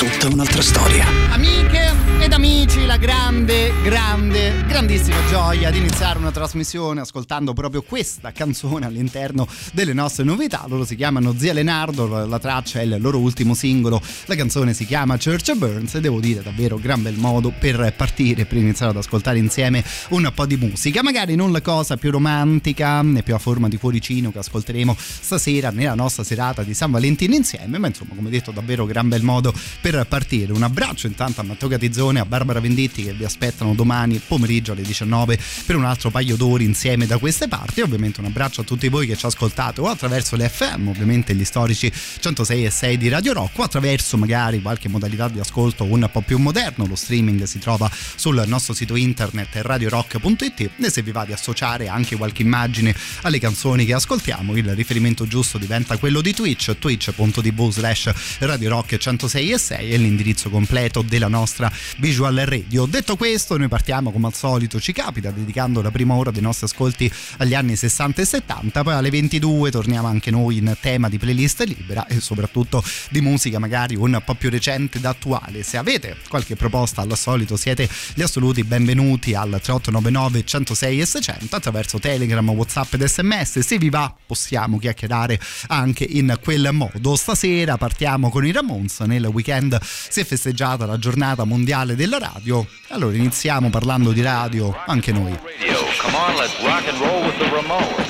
Tutta un'altra storia. Amiche ed amici, la grande, grande, grandissima gioia di iniziare una trasmissione ascoltando proprio questa canzone all'interno delle nostre novità. Loro si chiamano Zia Lenardo, la traccia è il loro ultimo singolo, la canzone si chiama Church Burns e devo dire davvero gran bel modo per partire, per iniziare ad ascoltare insieme un po' di musica. Magari non la cosa più romantica né più a forma di cuoricino che ascolteremo stasera nella nostra serata di San Valentino insieme, ma insomma come detto davvero gran bel modo per partire. Un abbraccio intanto a Matteo Gatizzone a Barbara Venditti che vi aspettano domani pomeriggio alle 19 per un altro paio d'ore insieme da queste parti. Ovviamente un abbraccio a tutti voi che ci ascoltate o attraverso le FM, ovviamente gli storici 106 e 6 di Radio Rock o attraverso magari qualche modalità di ascolto un po' più moderno. Lo streaming si trova sul nostro sito internet radiorock.it e se vi va di associare anche qualche immagine alle canzoni che ascoltiamo, il riferimento giusto diventa quello di Twitch, twitch.tv slash Radio Rock 106 e 6 è l'indirizzo completo della nostra Visual Radio. Detto questo, noi partiamo come al solito, ci capita, dedicando la prima ora dei nostri ascolti agli anni 60 e 70, poi alle 22 torniamo anche noi in tema di playlist libera e soprattutto di musica magari un po' più recente ed attuale. Se avete qualche proposta al solito siete gli assoluti benvenuti al 3899 106 e 600 attraverso Telegram, Whatsapp ed SMS. Se vi va possiamo chiacchierare anche in quel modo. Stasera partiamo con i Ramones, nel weekend si è festeggiata la giornata mondiale della radio. Allora iniziamo parlando di radio anche noi. Come on, let's rock and roll with the.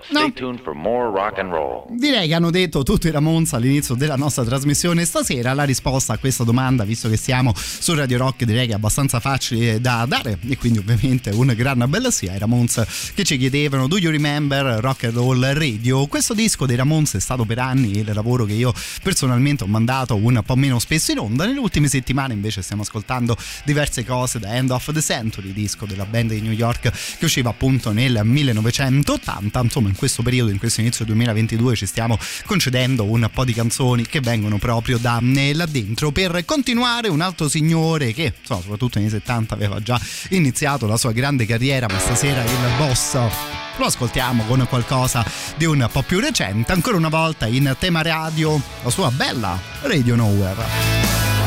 No. tuned for more rock and roll. Direi che hanno detto tutti i Ramones all'inizio della nostra trasmissione stasera. La risposta a questa domanda, visto che siamo su Radio Rock, direi che è abbastanza facile da dare. E quindi, ovviamente, un gran bella sia. I Ramones che ci chiedevano: Do you remember Rock and Roll Radio? Questo disco dei Ramones è stato per anni il lavoro che io personalmente ho mandato un po' meno spesso in onda. Nelle ultime settimane, invece, stiamo ascoltando diverse cose da End of the Century, disco della band di New York che usciva appunto nel 1980. Insomma, in questo periodo, in questo inizio 2022, ci stiamo concedendo un po' di canzoni che vengono proprio da eh, là dentro. Per continuare, un altro signore che, insomma, soprattutto negli anni 70 aveva già iniziato la sua grande carriera, ma stasera il boss lo ascoltiamo con qualcosa di un po' più recente. Ancora una volta in tema radio, la sua bella Radio Nowhere.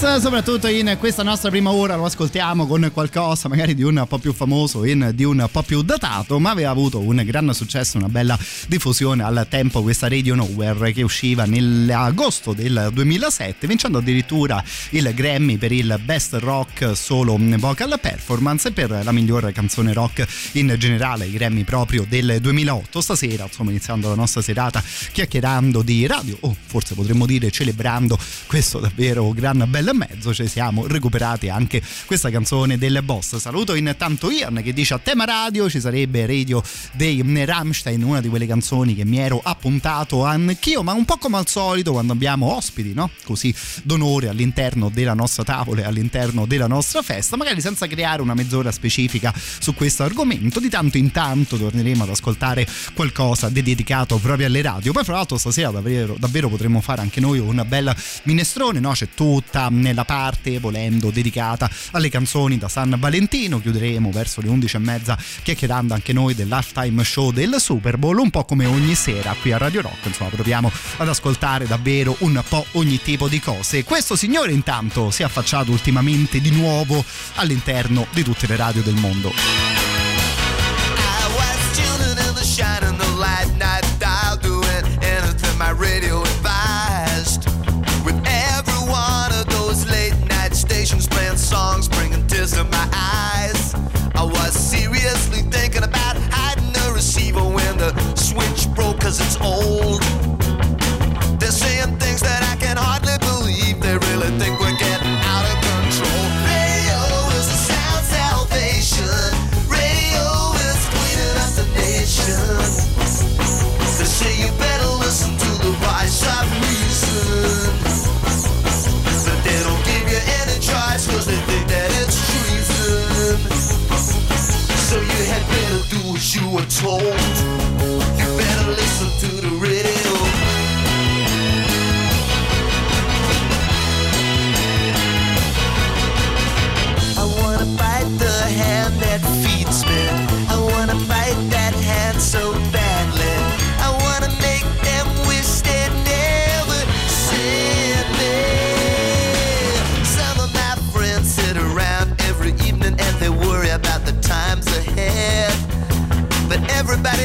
Soprattutto in questa nostra prima ora, lo ascoltiamo con qualcosa magari di un po' più famoso, in, di un po' più datato, ma aveva avuto un gran successo, una bella diffusione al tempo questa Radio Nowhere che usciva nell'agosto del 2007, vincendo addirittura il Grammy per il Best Rock Solo Vocal Performance e per la miglior canzone rock in generale, i Grammy proprio del 2008. Stasera, insomma, iniziando la nostra serata chiacchierando di radio, o forse potremmo dire celebrando questo davvero gran bel mezzo, ci siamo recuperati anche questa canzone del boss. Saluto intanto Ian che dice a tema radio ci sarebbe Radio dei Rammstein, una di quelle canzoni che mi ero appuntato anch'io, ma un po' come al solito quando abbiamo ospiti, no? Così d'onore all'interno della nostra tavola e all'interno della nostra festa, magari senza creare una mezz'ora specifica su questo argomento. Di tanto in tanto torneremo ad ascoltare qualcosa dedicato proprio alle radio. Poi, fra l'altro, stasera davvero, davvero potremmo fare anche noi una bella minestrone, no? C'è tu tutta nella parte volendo dedicata alle canzoni da San Valentino. Chiuderemo verso le 11 e mezza chiacchierando anche noi dell'halftime show del Super Bowl, un po' come ogni sera qui a Radio Rock. Insomma, proviamo ad ascoltare davvero un po' ogni tipo di cose. Questo signore intanto si è affacciato ultimamente di nuovo all'interno di tutte le radio del mondo. I was cause it's old. They're saying things that I can hardly believe. They really think we're getting out of control. Radio is the sound salvation. Radio is cleaning up the nation. They say you better listen to the voice of reason. But they don't give you any choice cause they think that it's treason. So you had better do what you were told.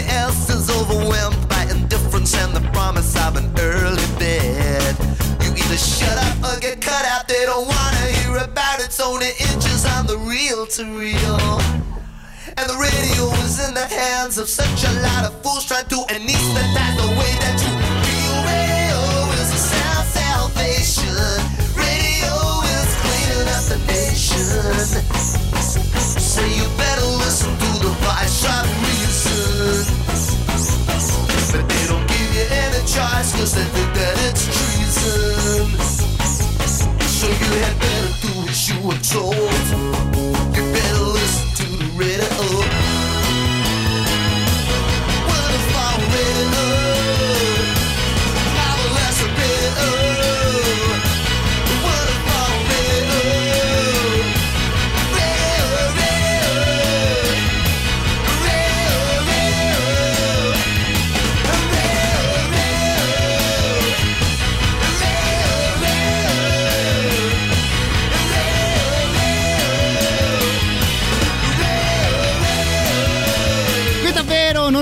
Else is overwhelmed by indifference and the promise of an early bed. You either shut up or get cut out. They don't wanna hear about it. It's only inches on the reel to reel. And the radio is in the hands of such a lot of fools trying to anesthetize the way that you feel. Radio is a sound salvation. Radio is cleaning up the nation. So you better cause that it's treason. So you had better do you told. You better listen to the radio.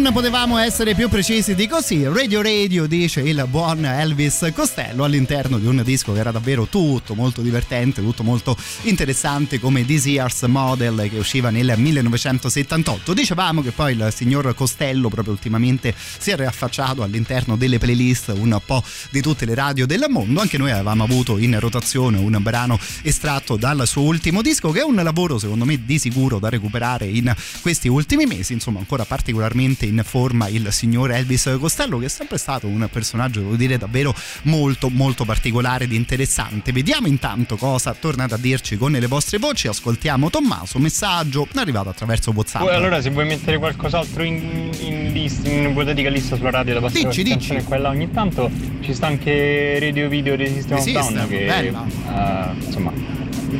Non potevamo essere più precisi di così. Radio Radio dice il buon Elvis Costello all'interno di un disco che era davvero tutto molto divertente, tutto molto interessante come This Year's Model che usciva nel 1978. Dicevamo che poi il signor Costello proprio ultimamente si è riaffacciato all'interno delle playlist un po' di tutte le radio del mondo. Anche noi avevamo avuto in rotazione un brano estratto dal suo ultimo disco che è un lavoro secondo me di sicuro da recuperare in questi ultimi mesi, insomma ancora particolarmente in forma il signor Elvis Costello che è sempre stato un personaggio devo dire davvero molto molto particolare ed interessante. Vediamo intanto cosa tornate a dirci con le vostre voci, ascoltiamo Tommaso, messaggio arrivato attraverso Whatsapp. Poi allora se vuoi mettere qualcos'altro in, in, list, in ipotetica lista sulla radio da passare Dici, dici. là ogni tanto ci sta anche Radio Video di System Down che bella. eh, insomma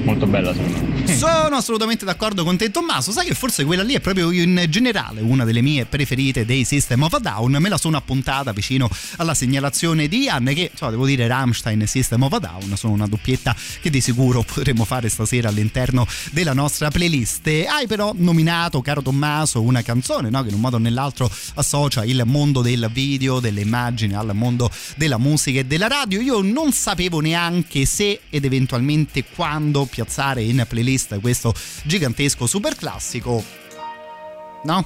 molto bella secondo me. Sono assolutamente d'accordo con te Tommaso, sai che forse quella lì è proprio in generale una delle mie preferite dei System of a Down, me la sono appuntata vicino alla segnalazione di Ian che, insomma, devo dire Rammstein e System of a Down sono una doppietta che di sicuro potremo fare stasera all'interno della nostra playlist. Hai però nominato, caro Tommaso, una canzone no? che in un modo o nell'altro associa il mondo del video, delle immagini al mondo della musica e della radio. Io non sapevo neanche se ed eventualmente quando piazzare in playlist questo gigantesco super classico. No?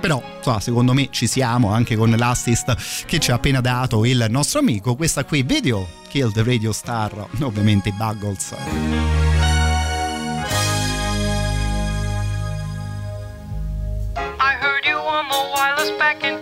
Però, insomma, secondo me ci siamo anche con l'assist che ci ha appena dato il nostro amico. Questa qui, video Kill the Radio Star, ovviamente Buggles. I heard you on the wireless back in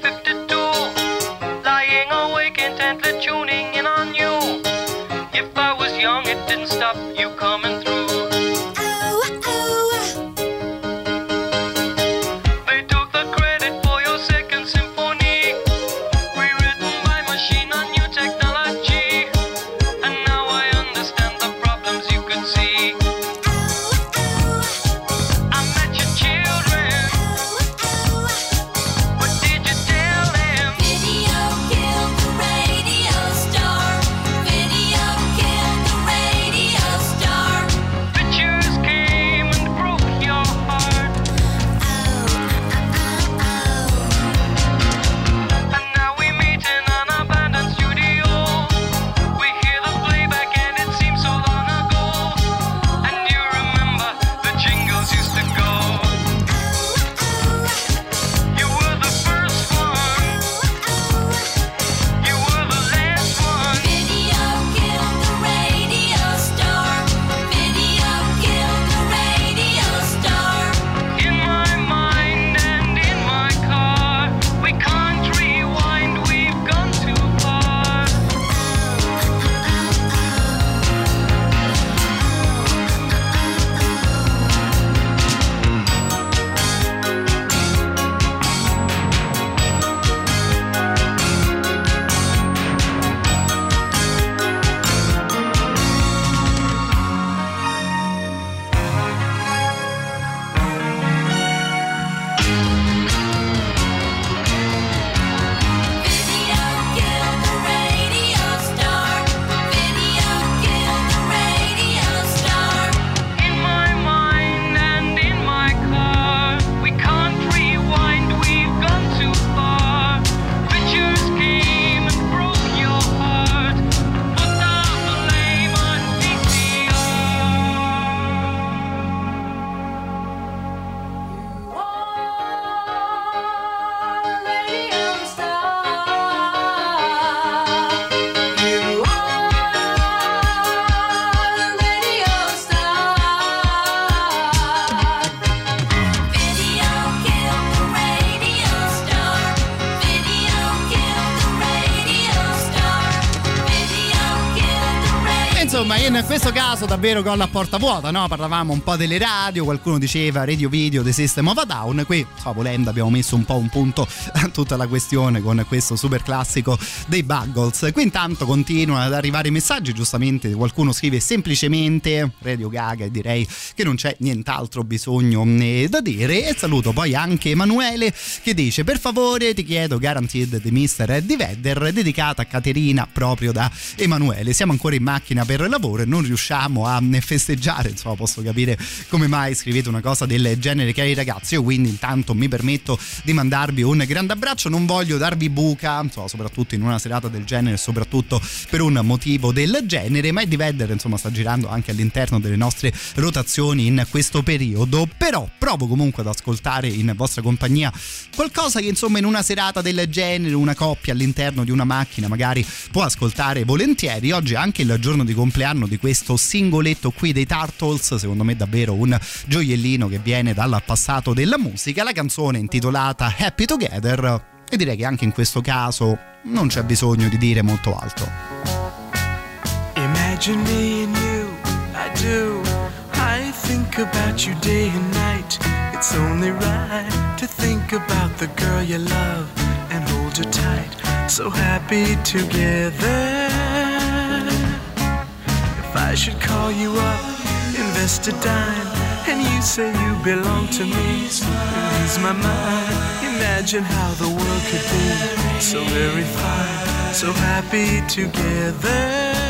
caso davvero gol a porta vuota, no? Parlavamo un po' delle radio, qualcuno diceva radio video The System of a Down, qui, so, volendo, abbiamo messo un po' un punto a tutta la questione con questo super classico dei Buggles. Qui intanto continuano ad arrivare i messaggi, giustamente qualcuno scrive semplicemente Radio Gaga e direi che non c'è nient'altro bisogno eh, da dire e saluto poi anche Emanuele che dice per favore ti chiedo Guaranteed di Mr. Eddie Vedder dedicata a Caterina proprio da Emanuele. Siamo ancora in macchina per lavoro e non riusciamo a festeggiare, insomma posso capire come mai scrivete una cosa del genere cari ragazzi. Io quindi intanto mi permetto di mandarvi un grande abbraccio, non voglio darvi buca, insomma, soprattutto in una serata del genere, soprattutto per un motivo del genere, ma Eddie Vedder insomma sta girando anche all'interno delle nostre rotazioni in questo periodo, però provo comunque ad ascoltare in vostra compagnia qualcosa che insomma in una serata del genere, una coppia all'interno di una macchina magari può ascoltare volentieri. Oggi è anche il giorno di compleanno di questo singoletto qui dei Turtles, secondo me davvero un gioiellino che viene dal passato della musica. La canzone intitolata Happy Together e direi che anche in questo caso non c'è bisogno di dire molto alto. Imagine me and you, I do. I think about you day and night. It's only right to think about the girl you love and hold her tight. So happy together. I should call you up, invest a dime, and you say you belong to me, ease my mind. Imagine how the world could be so very fine, so happy together.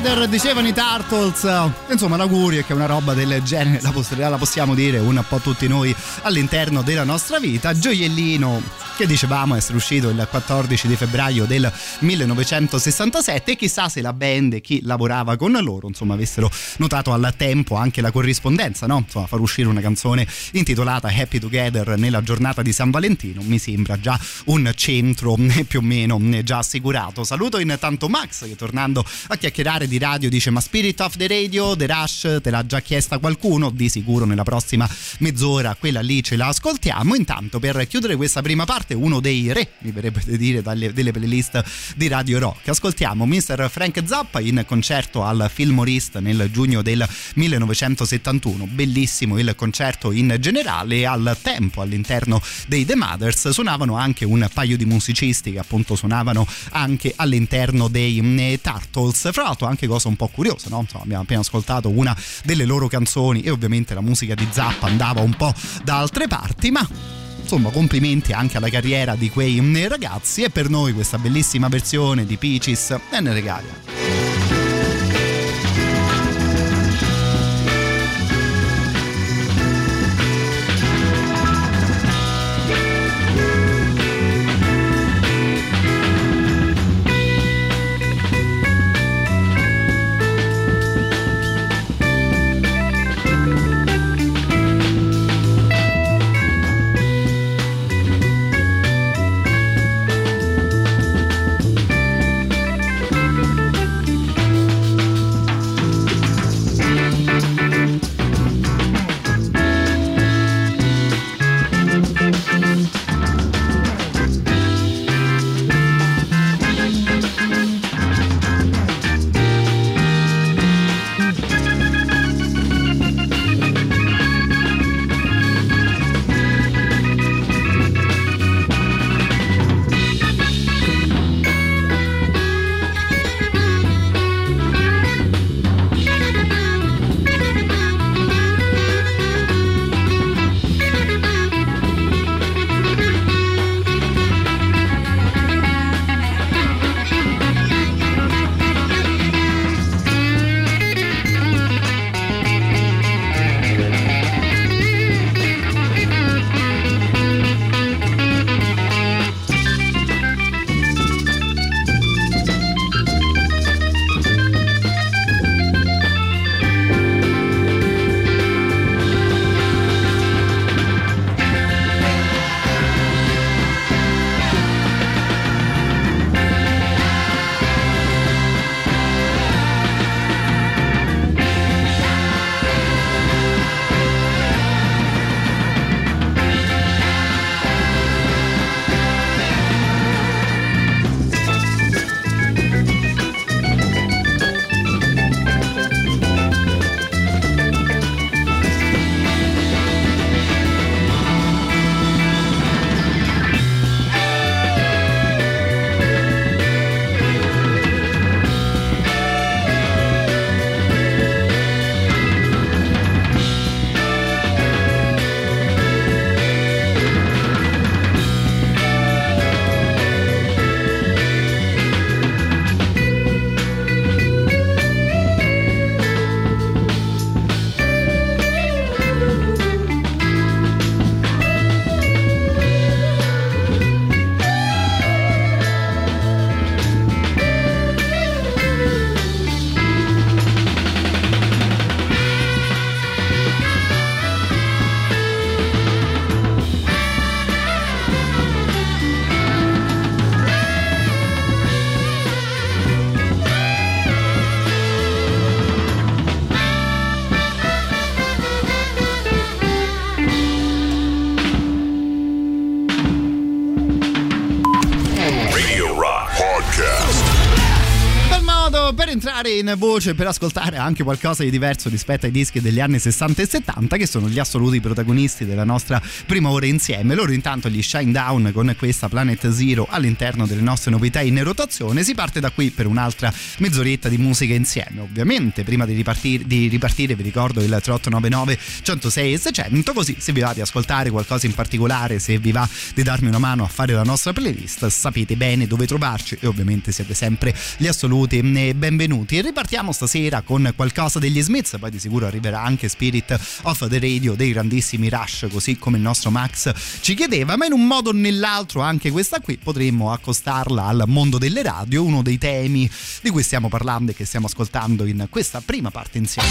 Together, dicevano i Turtles. Insomma, l'augurio è che una roba del genere la, la possiamo dire un po' tutti noi all'interno della nostra vita. Gioiellino che dicevamo essere uscito il 14 di febbraio del 1967 e chissà se la band e chi lavorava con loro insomma avessero notato al tempo anche la corrispondenza no? insomma far uscire una canzone intitolata Happy Together nella giornata di San Valentino mi sembra già un centro eh, più o meno eh, già assicurato. Saluto intanto Max che tornando a chiacchierare di radio dice ma Spirit of the Radio The Rush te l'ha già chiesta qualcuno? Di sicuro nella prossima mezz'ora quella lì ce la ascoltiamo. Intanto per chiudere questa prima parte uno dei re mi verrebbe da dire dalle, delle playlist di Radio Rock ascoltiamo Mr. Frank Zappa in concerto al Fillmore nel giugno del 1971 bellissimo il concerto in generale al tempo all'interno dei The Mothers suonavano anche un paio di musicisti che appunto suonavano anche all'interno dei eh, Turtles fra l'altro anche cosa un po' curiosa no? Insomma, abbiamo appena ascoltato una delle loro canzoni e ovviamente la musica di Zappa andava un po' da altre parti ma insomma complimenti anche alla carriera di quei ragazzi. E per noi questa bellissima versione di Peaches è ne regalia voce, per ascoltare anche qualcosa di diverso rispetto ai dischi degli anni 60 e 70, che sono gli assoluti protagonisti della nostra prima ora insieme. Loro intanto gli Shine Down con questa Planet Zero all'interno delle nostre novità in rotazione. Si parte da qui per un'altra mezz'oretta di musica insieme. Ovviamente, prima di ripartire, di ripartire vi ricordo il 3899 106 e 600, così se vi va di ascoltare qualcosa in particolare, se vi va di darmi una mano a fare la nostra playlist, sapete bene dove trovarci e ovviamente siete sempre gli assoluti eh, benvenuti. E ripartiamo stasera con qualcosa degli Smiths, poi di sicuro arriverà anche Spirit of the Radio dei grandissimi Rush, così come il nostro Max ci chiedeva, ma in un modo o nell'altro anche questa qui potremmo accostarla al mondo delle radio, uno dei temi di cui stiamo parlando e che stiamo ascoltando in questa prima parte insieme.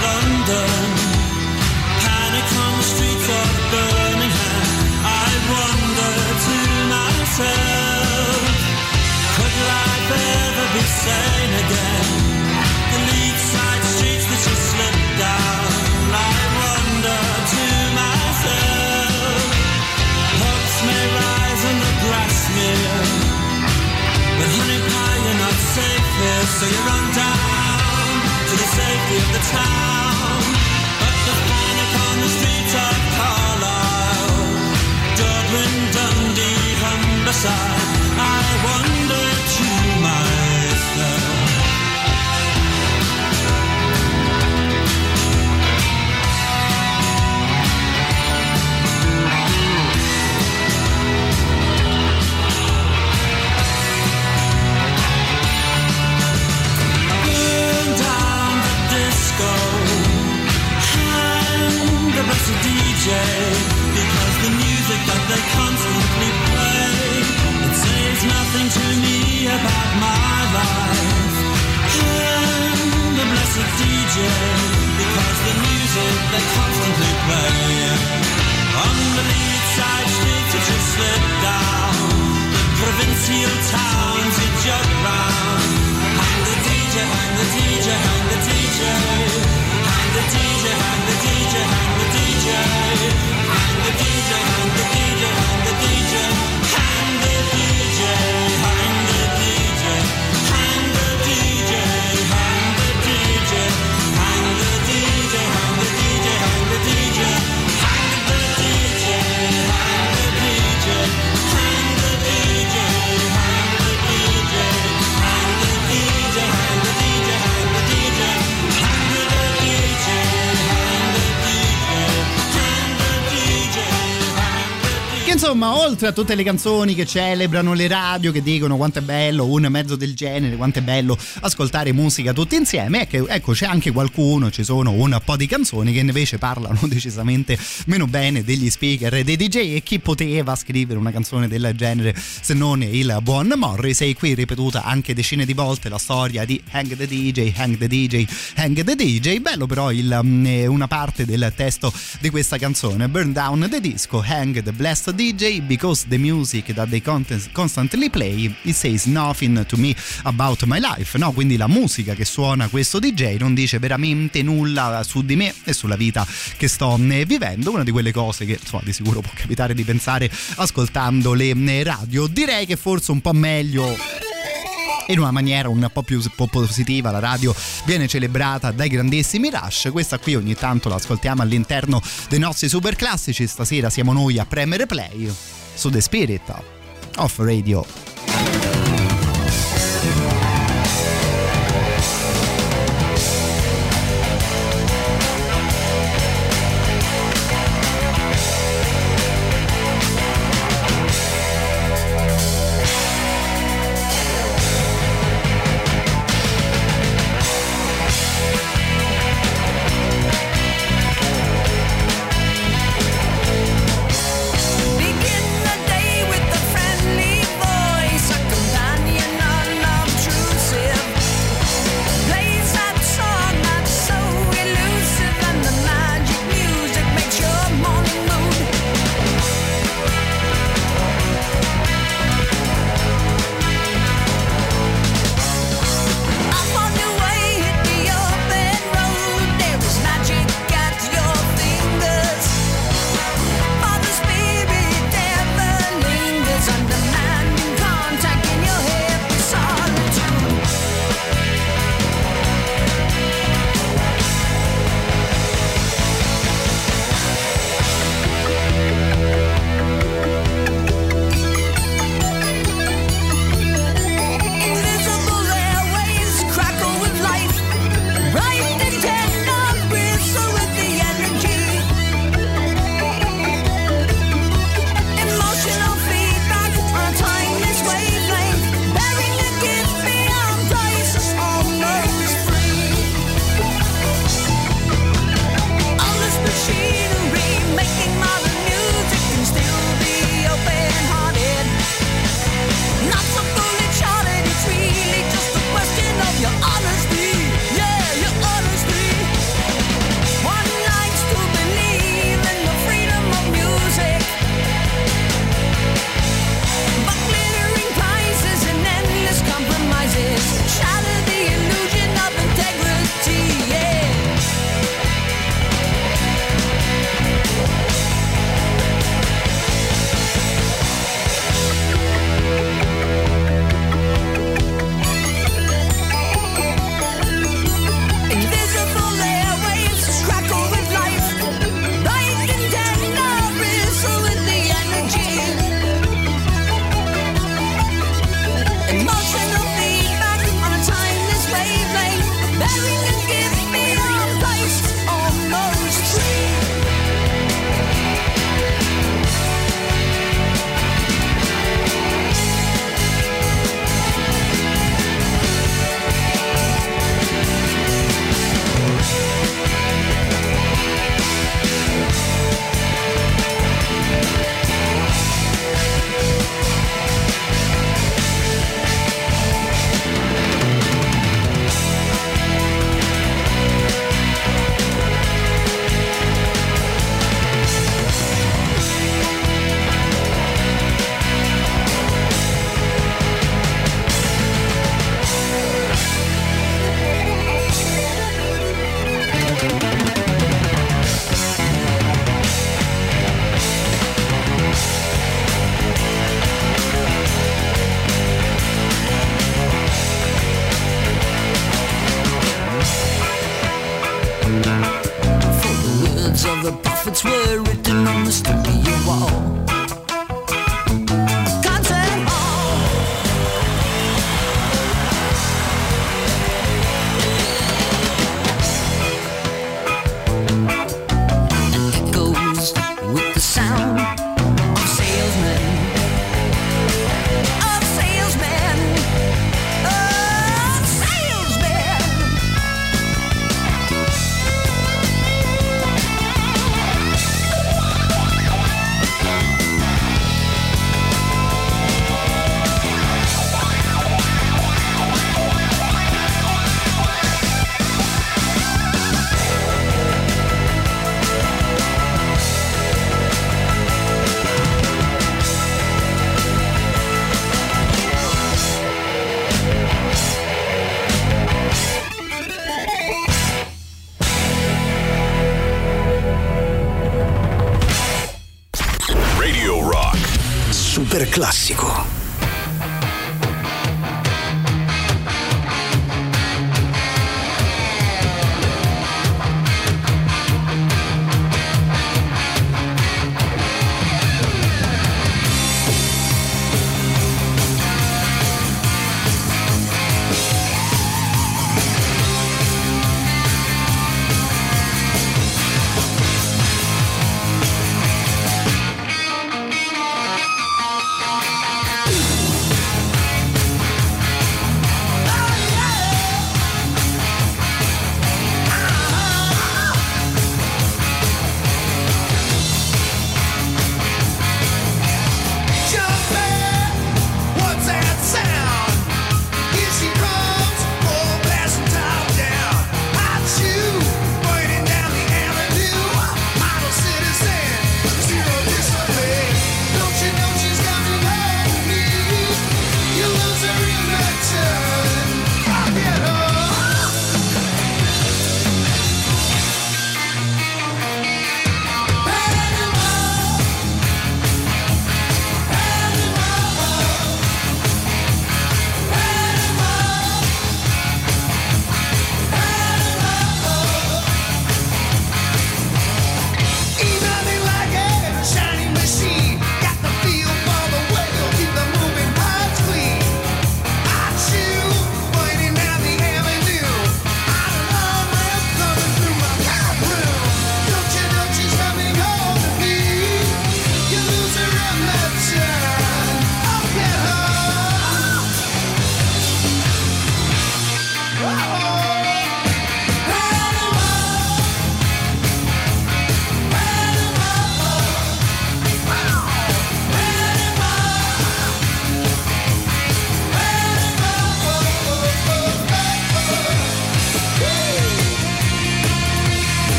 London. The The DJ because the music that they constantly play it says nothing to me about my life. Hang the blessed DJ because the music they constantly play on the lead side streets that you slip down the provincial towns you jog round. Hang the DJ, hang the DJ, hang the DJ. Hang the DJ, hang the DJ, DJ. Hang the DJ, hang the DJ, hang the DJ. Insomma, oltre a tutte le canzoni che celebrano le radio, che dicono quanto è bello un mezzo del genere, quanto è bello ascoltare musica tutti insieme, ecco, ecco c'è anche qualcuno, ci sono un po' di canzoni che invece parlano decisamente meno bene degli speaker e dei DJ e chi poteva scrivere una canzone del genere se non il buon Morris? E qui ripetuta anche decine di volte la storia di Hang the DJ, Hang the DJ, Hang the DJ, bello però il, mm, eh, una parte del testo di questa canzone, Burn Down the Disco, Hang the Blessed DJ, because the music that they constantly play, it says nothing to me about my life, no? Quindi la musica che suona questo DJ non dice veramente nulla su di me e sulla vita che sto eh, vivendo, una di quelle cose che insomma di sicuro può capitare di pensare ascoltando le eh, radio. Direi che forse un po' meglio in una maniera un po' più po' positiva la radio viene celebrata dai grandissimi Rush. Questa qui ogni tanto la ascoltiamo all'interno dei nostri super classici stasera siamo noi a premere play su The Spirit of Radio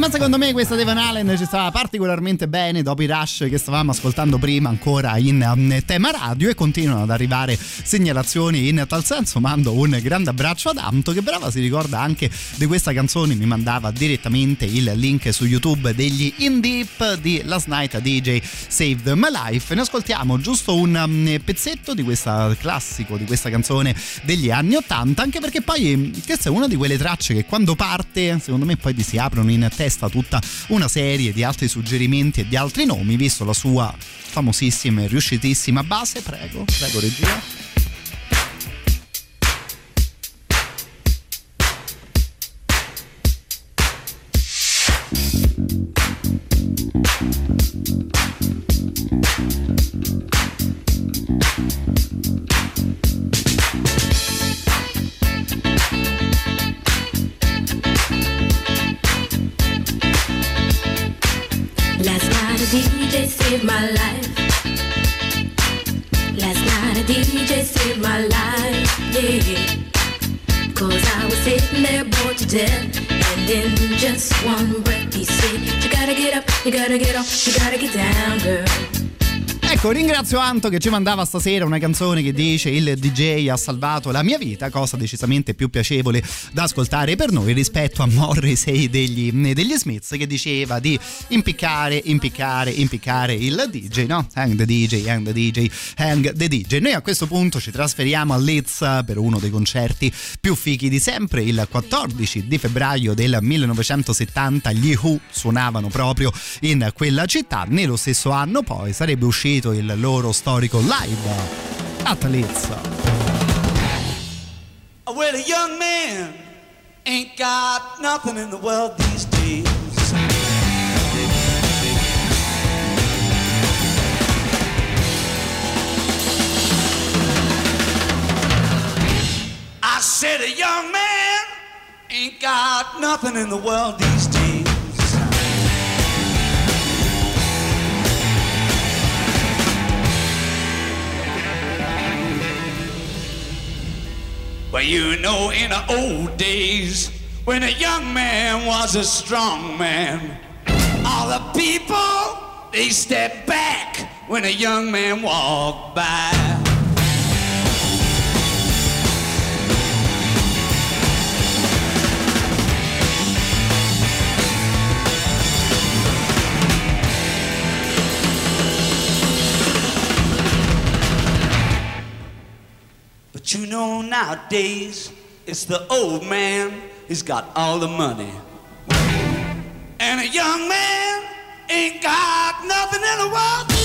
ma secondo me questa Devan Allen ci stava particolarmente bene dopo i rush che stavamo ascoltando prima ancora in um, tema radio e continuano ad arrivare segnalazioni in tal senso. Mando un grande abbraccio ad Anto che brava si ricorda anche di questa canzone, mi mandava direttamente il link su YouTube degli In Deep di Last Night DJ Saved My Life. Ne ascoltiamo giusto un um, pezzetto di questa classico, di questa canzone degli anni 80, anche perché poi questa è una di quelle tracce che quando parte, secondo me poi ti si aprono in testa tutta una serie di altri suggerimenti e di altri nomi, visto la sua famosissima e riuscitissima base. Prego, prego regia. Ringrazio Anto che ci mandava stasera una canzone che dice il DJ ha salvato la mia vita, cosa decisamente più piacevole da ascoltare per noi rispetto a Morrissey degli, degli Smiths che diceva di impiccare, impiccare, impiccare il DJ, no? Hang the DJ, hang the DJ, hang the DJ. Noi a questo punto ci trasferiamo a Leeds per uno dei concerti più fichi di sempre, il 14 di febbraio del 1970 gli Who suonavano proprio in quella città, nello stesso anno poi sarebbe uscito il loro storico live at Leeds. Well, a young man ain't got nothing in the world these days. I said a young man ain't got nothing in the world these days. Well, you know, in the old days, when a young man was a strong man, all the people, they stepped back when a young man walked by. You know nowadays it's the old man who's got all the money. And a young man ain't got nothing in the world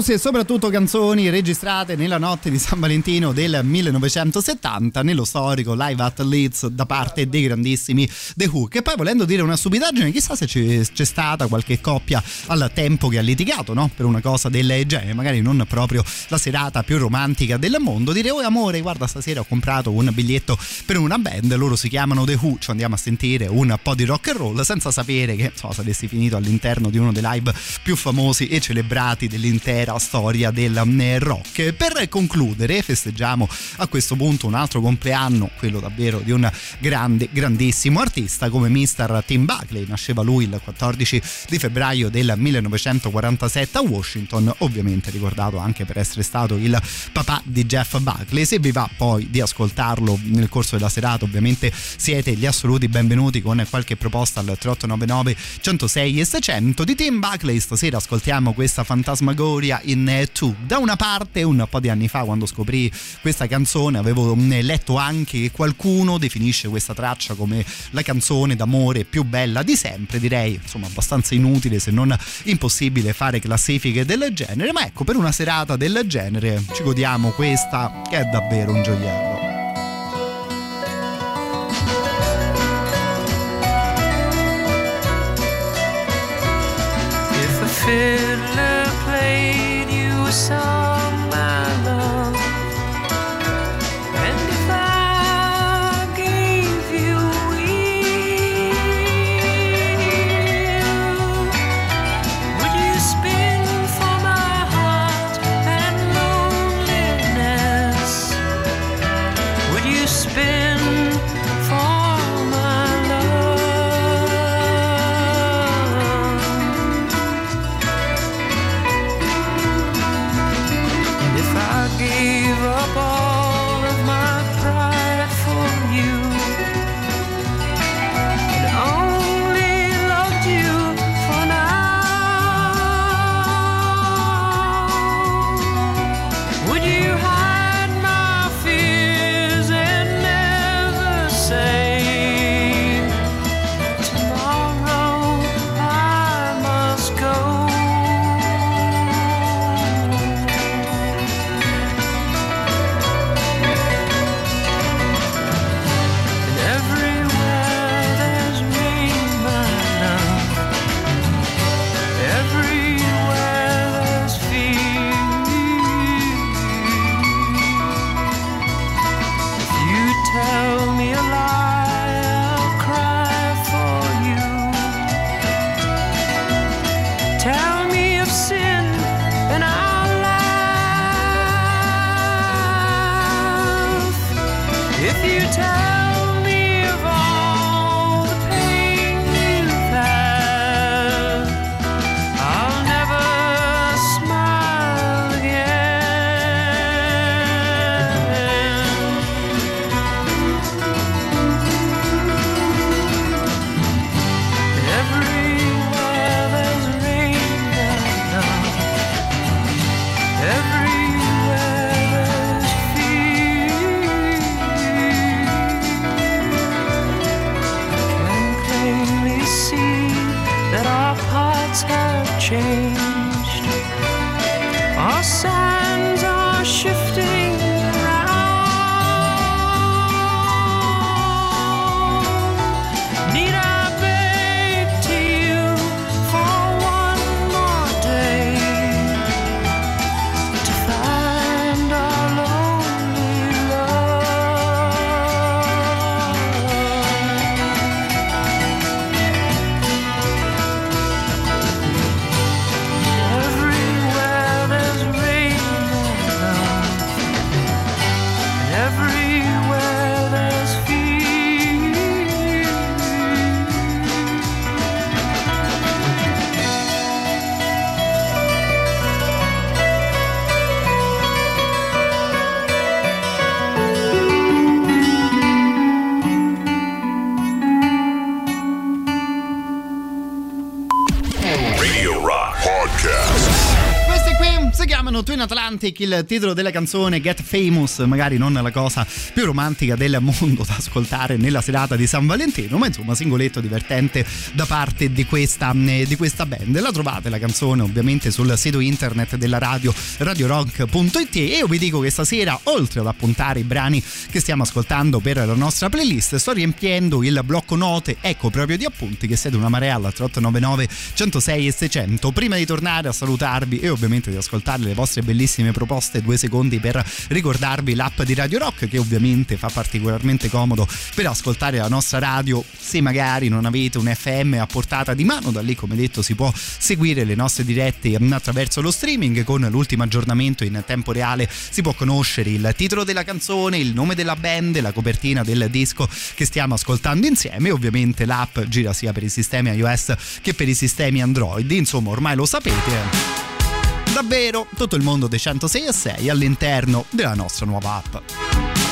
applausi e soprattutto canzoni registrate nella notte di San Valentino del 1970 nello storico Live at Leeds da parte dei grandissimi The Who. Che poi, volendo dire una stupidaggine, chissà se c'è, stata qualche coppia al tempo che ha litigato no? per una cosa del genere, magari non proprio la serata più romantica del mondo. Dire, oh amore, guarda, stasera ho comprato un biglietto per una band, loro si chiamano The Who, ci andiamo a sentire un po' di rock and roll senza sapere che insomma, saresti finito all'interno di uno dei live più famosi e celebrati dell'intera storia del eh, rock. Per concludere, festeggiamo a questo punto un altro compleanno, quello davvero di un grande, grandissimo artista come Mr. Tim Buckley. Nasceva lui il 14 di febbraio del 1947 a Washington, ovviamente ricordato anche per essere stato il papà di Jeff Buckley. Se vi va poi di ascoltarlo nel corso della serata, ovviamente siete gli assoluti benvenuti con qualche proposta al 3899 106 e 600 di Tim Buckley. Stasera ascoltiamo questa fantasmagoria in 2. Da una parte, un po' di anni fa, quando scoprì questa canzone, avevo letto anche che qualcuno definisce questa traccia come la canzone d'amore più bella di sempre. Direi, insomma, abbastanza inutile se non impossibile fare classifiche del genere. Ma ecco, per una serata del genere ci godiamo questa che è davvero un gioiello. If Il titolo della canzone Get Famous, magari non la cosa più romantica del mondo da ascoltare nella serata di San Valentino, ma insomma singoletto divertente da parte di questa, eh, di questa band. La trovate la canzone ovviamente sul sito internet della radio radiorock.it e io vi dico che stasera oltre ad appuntare i brani che stiamo ascoltando per la nostra playlist sto riempiendo il blocco note ecco proprio di appunti che siete una marea al 3899 106 e 600 prima di tornare a salutarvi e ovviamente di ascoltare le vostre bellissime proposte due secondi per ricordarvi l'app di Radio Rock che ovviamente fa particolarmente comodo per ascoltare la nostra radio. Se magari non avete un FM a portata di mano da lì come detto si può seguire le nostre dirette attraverso lo streaming con l'ultimo aggiornamento in tempo reale. Si può conoscere il titolo della canzone il nome della band la copertina del disco che stiamo ascoltando insieme. Ovviamente l'app gira sia per i sistemi iOS che per i sistemi Android. Insomma ormai lo sapete davvero tutto il mondo dei 106 e 6 all'interno della nostra nuova app.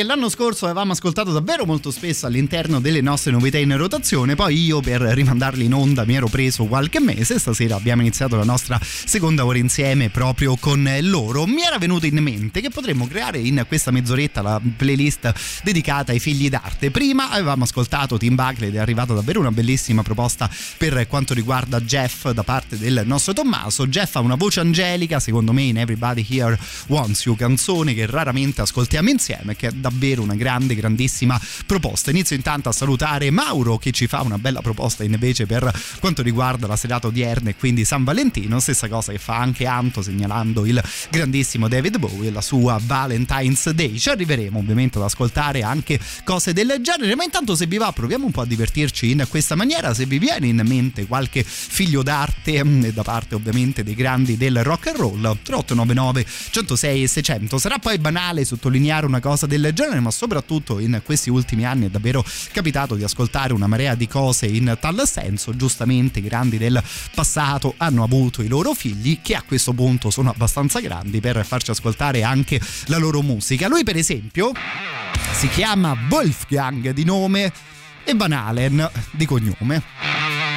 Che l'anno scorso avevamo ascoltato davvero molto spesso all'interno delle nostre novità in rotazione, poi io per rimandarli in onda mi ero preso qualche mese, stasera abbiamo iniziato la nostra seconda ora insieme proprio con loro. Mi era venuto in mente che potremmo creare in questa mezz'oretta la playlist dedicata ai figli d'arte. Prima avevamo ascoltato Tim Buckley ed è arrivata davvero una bellissima proposta per quanto riguarda Jeff da parte del nostro Tommaso. Jeff ha una voce angelica, secondo me in Everybody Here Wants You, canzone che raramente ascoltiamo insieme, che è davvero una grande, grandissima proposta. Inizio intanto a salutare Mauro che ci fa una bella proposta invece per quanto riguarda la serata odierna e quindi San Valentino, stessa cosa che fa anche Anto segnalando il grandissimo David Bowie e la sua Valentine's Day. Ci arriveremo ovviamente ad ascoltare anche cose del genere, ma intanto se vi va proviamo un po' a divertirci in questa maniera, se vi viene in mente qualche figlio d'arte mm, da parte ovviamente dei grandi del rock and roll 3899 106 e 600 sarà poi banale sottolineare una cosa del genere ma soprattutto in questi ultimi anni è davvero capitato di ascoltare una marea di cose in tal senso. Giustamente i grandi del passato hanno avuto i loro figli che a questo punto sono abbastanza grandi per farci ascoltare anche la loro musica. Lui per esempio si chiama Wolfgang di nome e Van Halen di cognome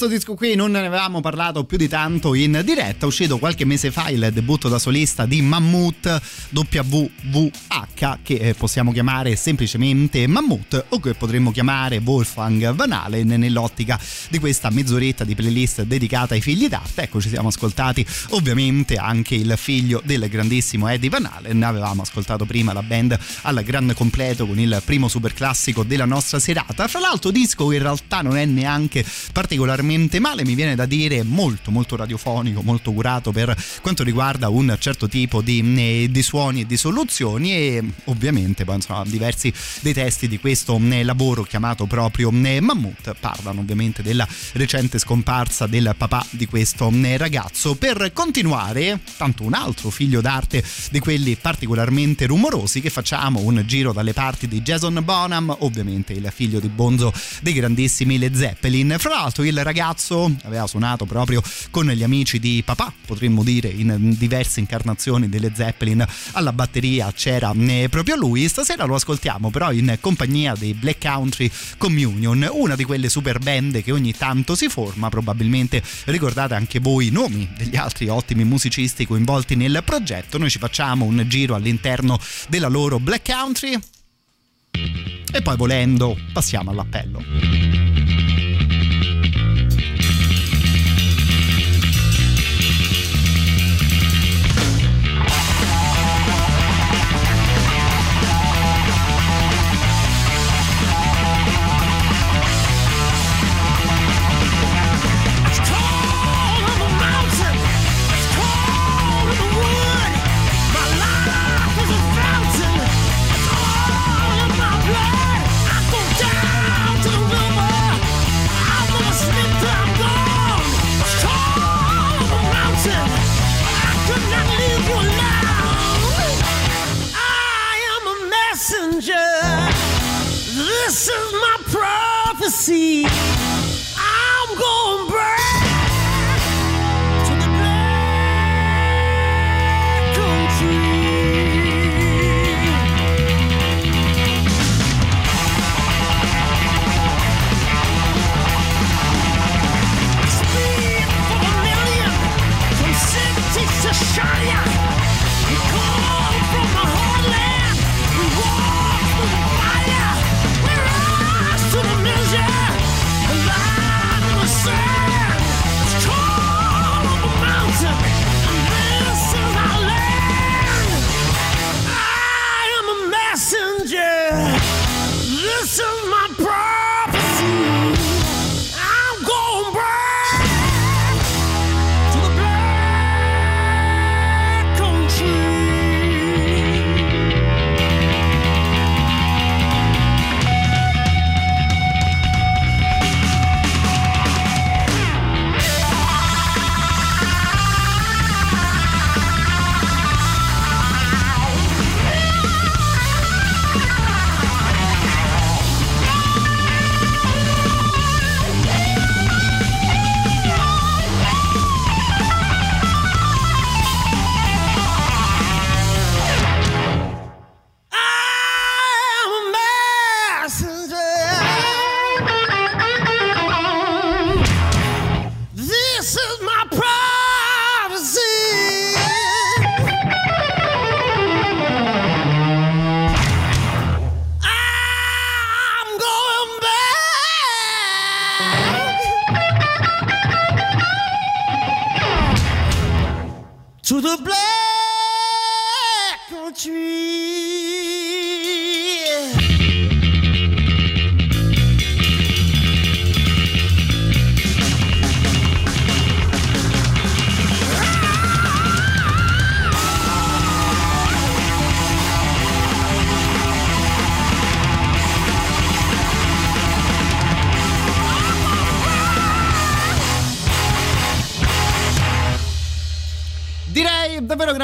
questo disco qui non ne avevamo parlato più di tanto in diretta, uscito qualche mese fa il debutto da solista di Mammut WWH che eh, possiamo chiamare semplicemente Mammut o che potremmo chiamare Wolfgang Van Halen nell'ottica di questa mezz'oretta di playlist dedicata ai figli d'arte. Ecco, ci siamo ascoltati ovviamente anche il figlio del grandissimo Eddie Van Halen, avevamo ascoltato prima la band al gran completo con il primo super classico della nostra serata. Fra l'altro disco in realtà non è neanche particolarmente male, mi viene da dire molto molto radiofonico, molto curato per quanto riguarda un certo tipo di, eh, di suoni e di soluzioni e ovviamente poi insomma diversi dei testi di questo eh, lavoro chiamato proprio eh, Mammut parlano ovviamente della recente scomparsa del papà di questo ragazzo. Per continuare, tanto un altro figlio d'arte di quelli particolarmente rumorosi che facciamo un giro dalle parti di Jason Bonham, ovviamente il figlio di Bonzo dei grandissimi Led Zeppelin. Fra l'altro il ragazzo aveva suonato proprio con gli amici di papà, potremmo dire in diverse incarnazioni delle Zeppelin alla batteria c'era eh, proprio lui. Stasera lo ascoltiamo però in compagnia dei Black Country Communion, una di quelle super band che ogni tanto si forma, probabilmente ricordate anche voi i nomi degli altri ottimi musicisti coinvolti nel progetto. Noi ci facciamo un giro all'interno della loro Black Country e poi volendo passiamo all'appello. assim.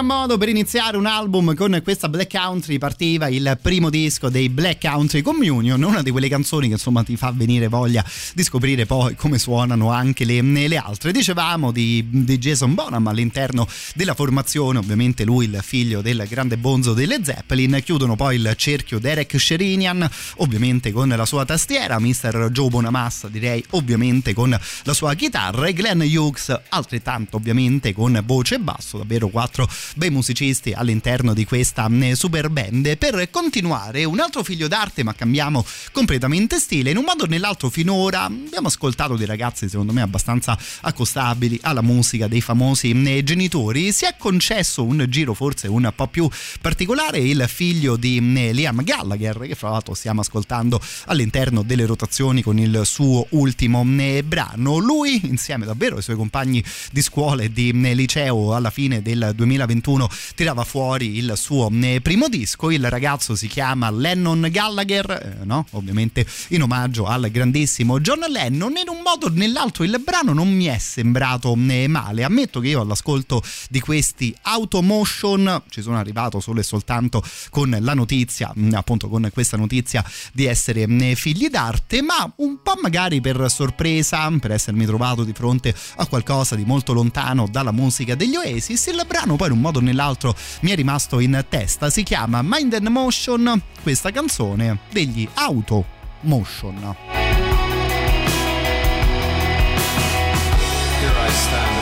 Modo per iniziare un album con questa Black Country. Partiva il primo disco dei Black Country Communion, una di quelle canzoni che insomma ti fa venire voglia di scoprire poi come suonano anche le, le altre. Dicevamo di, di Jason Bonham all'interno della formazione, ovviamente lui il figlio del grande bonzo delle Zeppelin. Chiudono poi il cerchio Derek Sherinian, ovviamente con la sua tastiera, Mr. Joe Bonamassa direi ovviamente con la sua chitarra e Glenn Hughes altrettanto ovviamente con voce e basso, davvero quattro bei musicisti all'interno di questa eh, super band. Per continuare, un altro figlio d'arte, ma cambiamo completamente stile. In un modo o nell'altro, finora abbiamo ascoltato dei ragazzi, secondo me, abbastanza accostabili alla musica dei famosi eh, genitori. Si è concesso un giro forse un po' più particolare, il figlio di Liam Gallagher, che fra l'altro stiamo ascoltando all'interno delle rotazioni con il suo ultimo brano. Lui, insieme davvero ai suoi compagni di scuola e di liceo, alla fine del 2021 tirava fuori il suo eh, primo disco. Il ragazzo si chiama Lennon Gallagher, eh, no? ovviamente in omaggio al grandissimo John Lennon. In un modo o nell'altro il brano non mi è sembrato eh, male. Ammetto che io all'ascolto di questi automotion ci sono arrivato solo e soltanto con la notizia, mm, appunto con questa notizia di essere eh, figli d'arte, ma un po' magari per sorpresa, per essermi trovato di fronte a qualcosa di molto lontano dalla musica degli Oasis. Il brano poi in un modo o nell'altro mi è rimasto in testa. Si chiama Mind and Motion, questa canzone degli Auto Motion. Here I stand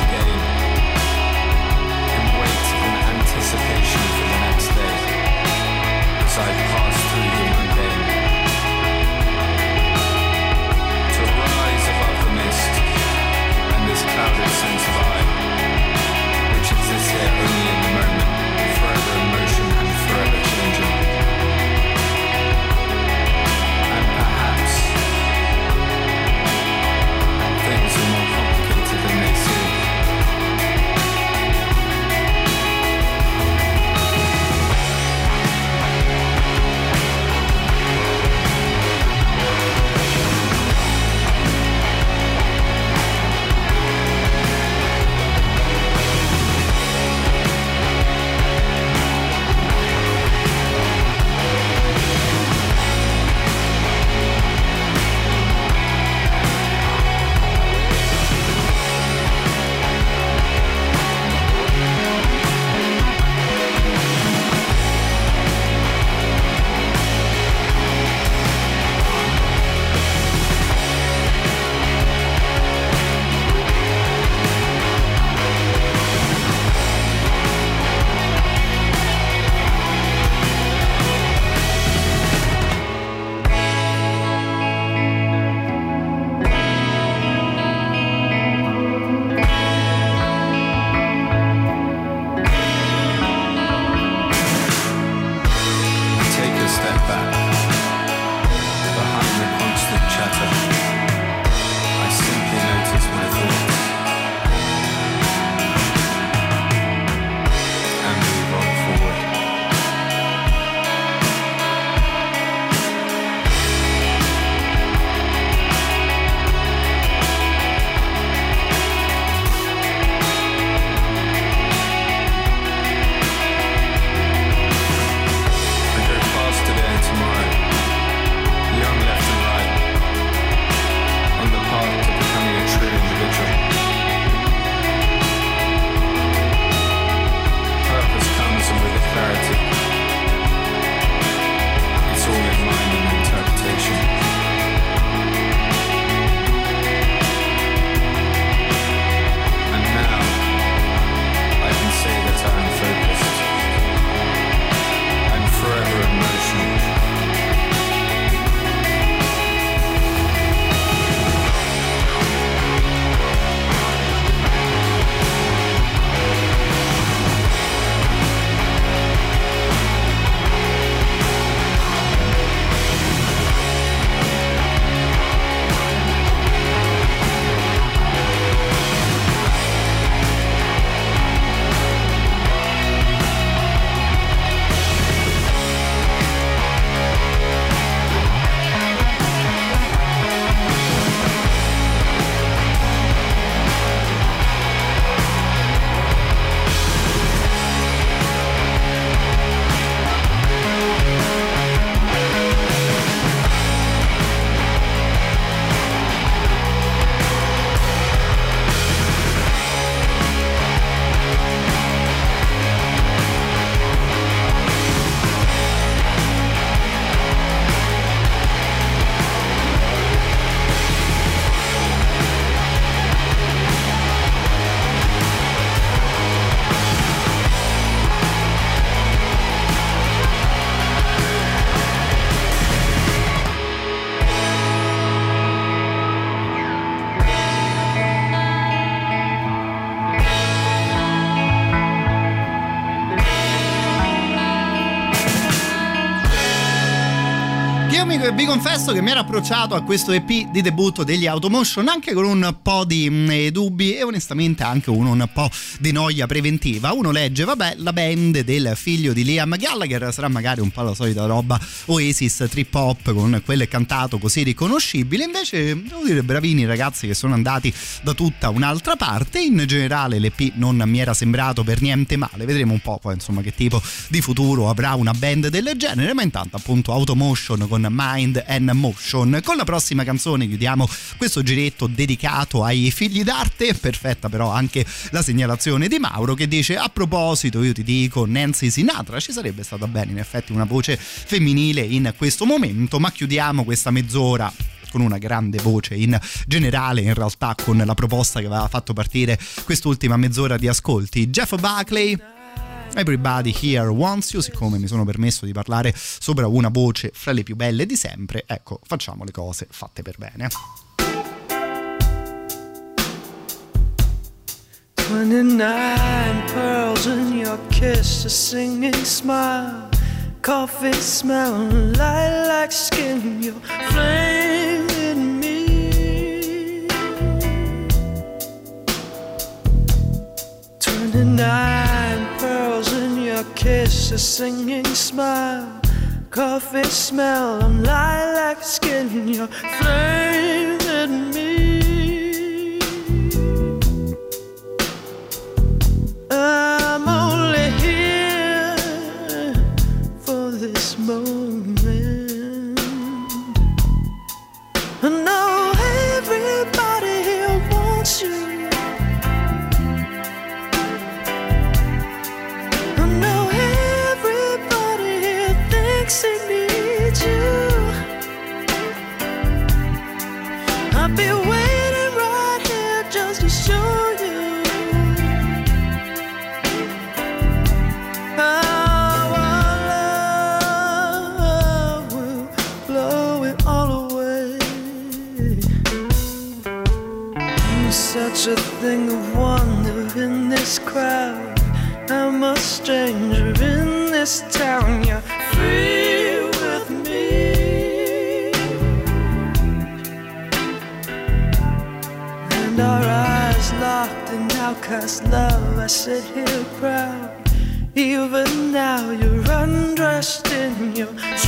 vi confesso che mi ero approcciato a questo EP di debutto degli Automotion anche con un po' di mh, dubbi e onestamente anche un, un po' di noia preventiva. Uno legge, vabbè, la band del figlio di Liam Gallagher sarà magari un po' la solita roba Oasis trip hop con quel cantato così riconoscibile. Invece, devo dire, bravini ragazzi che sono andati da tutta un'altra parte. In generale, l'EP non mi era sembrato per niente male. Vedremo un po' poi, insomma, che tipo di futuro avrà una band del genere. Ma intanto, appunto, Automotion con Mind and Motion. Con la prossima canzone chiudiamo questo giretto dedicato ai figli d'arte. Perfetta, però, anche la segnalazione di Mauro che dice: A proposito, io ti dico, Nancy Sinatra ci sarebbe stata bene, in effetti, una voce femminile in questo momento. Ma chiudiamo questa mezz'ora con una grande voce in generale in realtà con la proposta che aveva fatto partire quest'ultima mezz'ora di ascolti Jeff Buckley Everybody Here Wants You, siccome mi sono permesso di parlare sopra una voce fra le più belle di sempre, ecco, facciamo le cose fatte per bene. 29 pearls in your kiss, a singing smile, coffee smell, lilac skin, you're flaming me. 29 pearls in your kiss, a singing smile, coffee smell, lilac skin, you're flaming me. I'm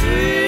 your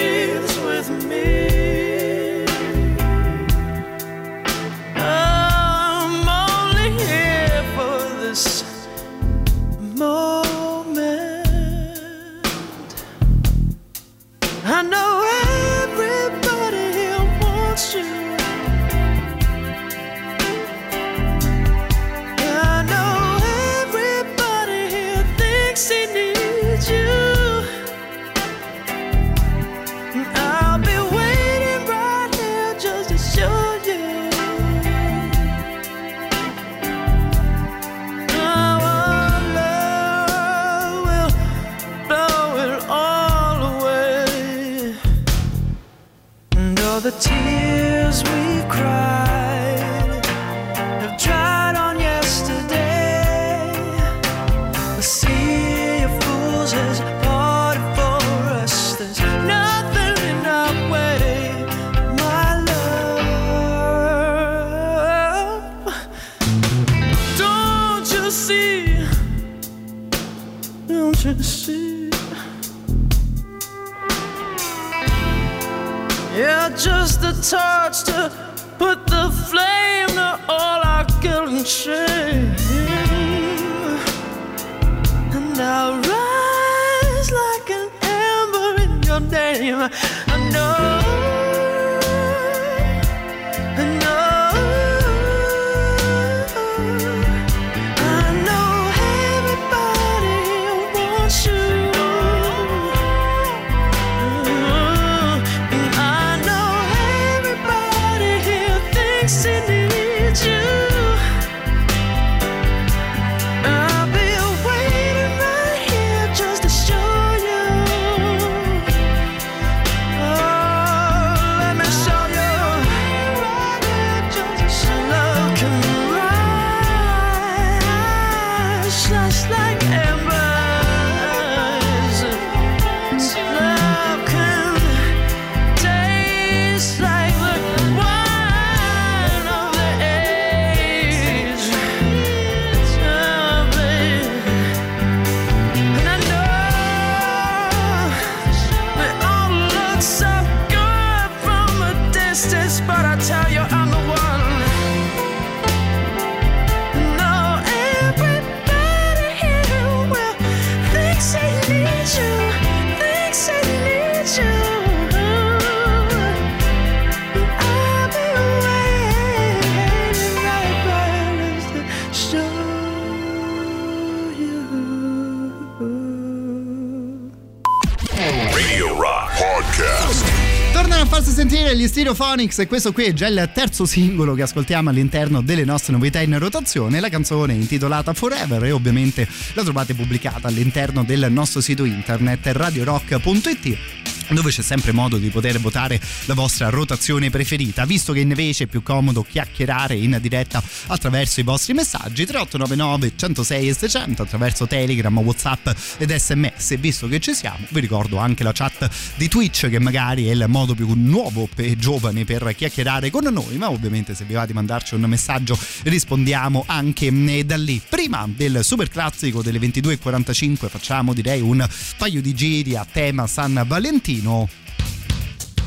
Stereophonics e questo qui è già il terzo singolo che ascoltiamo all'interno delle nostre novità in rotazione. La canzone è intitolata Forever e ovviamente la trovate pubblicata all'interno del nostro sito internet radiorock.it dove c'è sempre modo di poter votare la vostra rotazione preferita, visto che invece è più comodo chiacchierare in diretta attraverso i vostri messaggi 3899 106 e 600 attraverso Telegram, Whatsapp ed SMS. Visto che ci siamo, vi ricordo anche la chat di Twitch che magari è il modo più nuovo e giovane per chiacchierare con noi, ma ovviamente se vi va di mandarci un messaggio rispondiamo anche eh, da lì. Prima del super classico delle 22.45 facciamo direi un paio di giri a tema San Valentino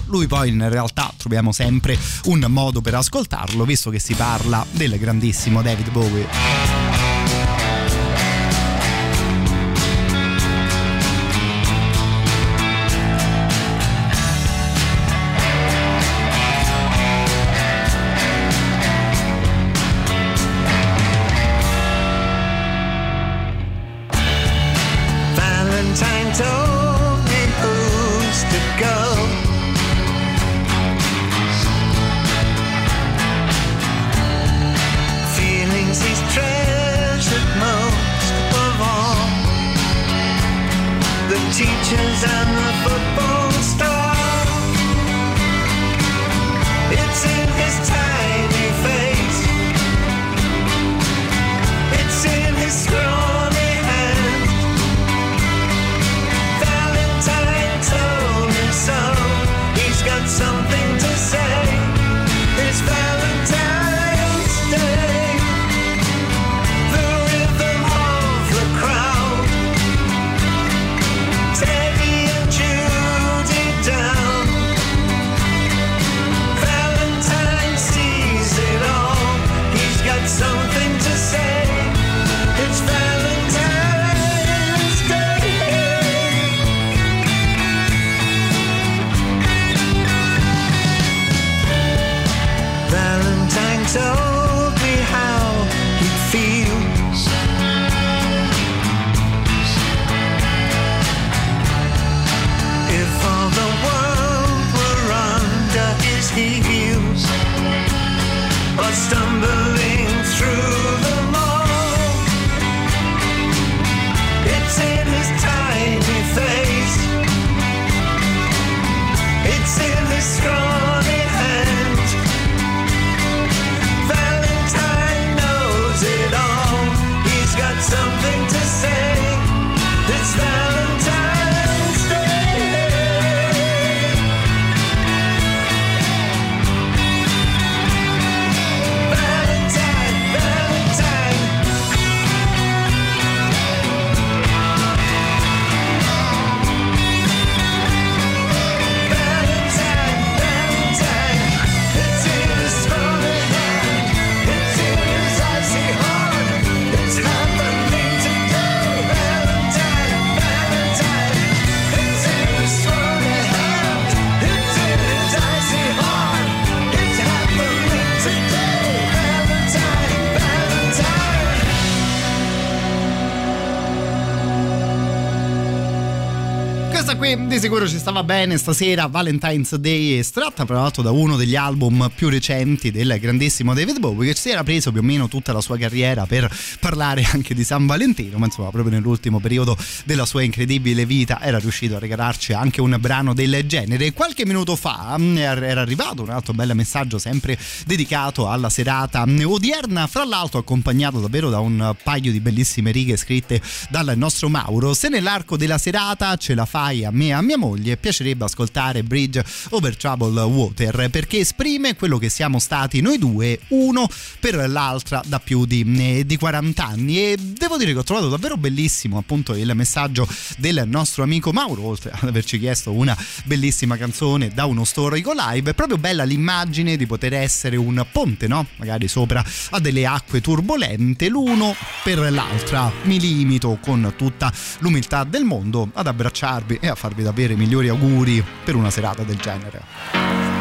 lui poi in realtà troviamo sempre un modo per ascoltarlo visto che si parla del grandissimo David Bowie. Sicuro ci stava bene stasera, Valentine's Day, estratta tra l'altro da uno degli album più recenti del grandissimo David Bowie che si era preso più o meno tutta la sua carriera per parlare anche di San Valentino, ma insomma proprio nell'ultimo periodo della sua incredibile vita era riuscito a regalarci anche un brano del genere. Qualche minuto fa mm, era arrivato un altro bel messaggio sempre dedicato alla serata odierna, fra l'altro accompagnato davvero da un paio di bellissime righe scritte dal nostro Mauro. Se nell'arco della serata ce la fai a me a mia moglie, piacerebbe ascoltare Bridge Over Troubled Water perché esprime quello che siamo stati noi due, uno per l'altra da più di, eh, di 40 anni. E devo dire che ho trovato davvero bellissimo appunto il messaggio del nostro amico Mauro, oltre ad averci chiesto una bellissima canzone da uno storico live. È proprio bella l'immagine di poter essere un ponte, no? Magari sopra a delle acque turbolente, l'uno per l'altra. Mi limito con tutta l'umiltà del mondo ad abbracciarvi e a farvi davvero i migliori auguri per una serata del genere.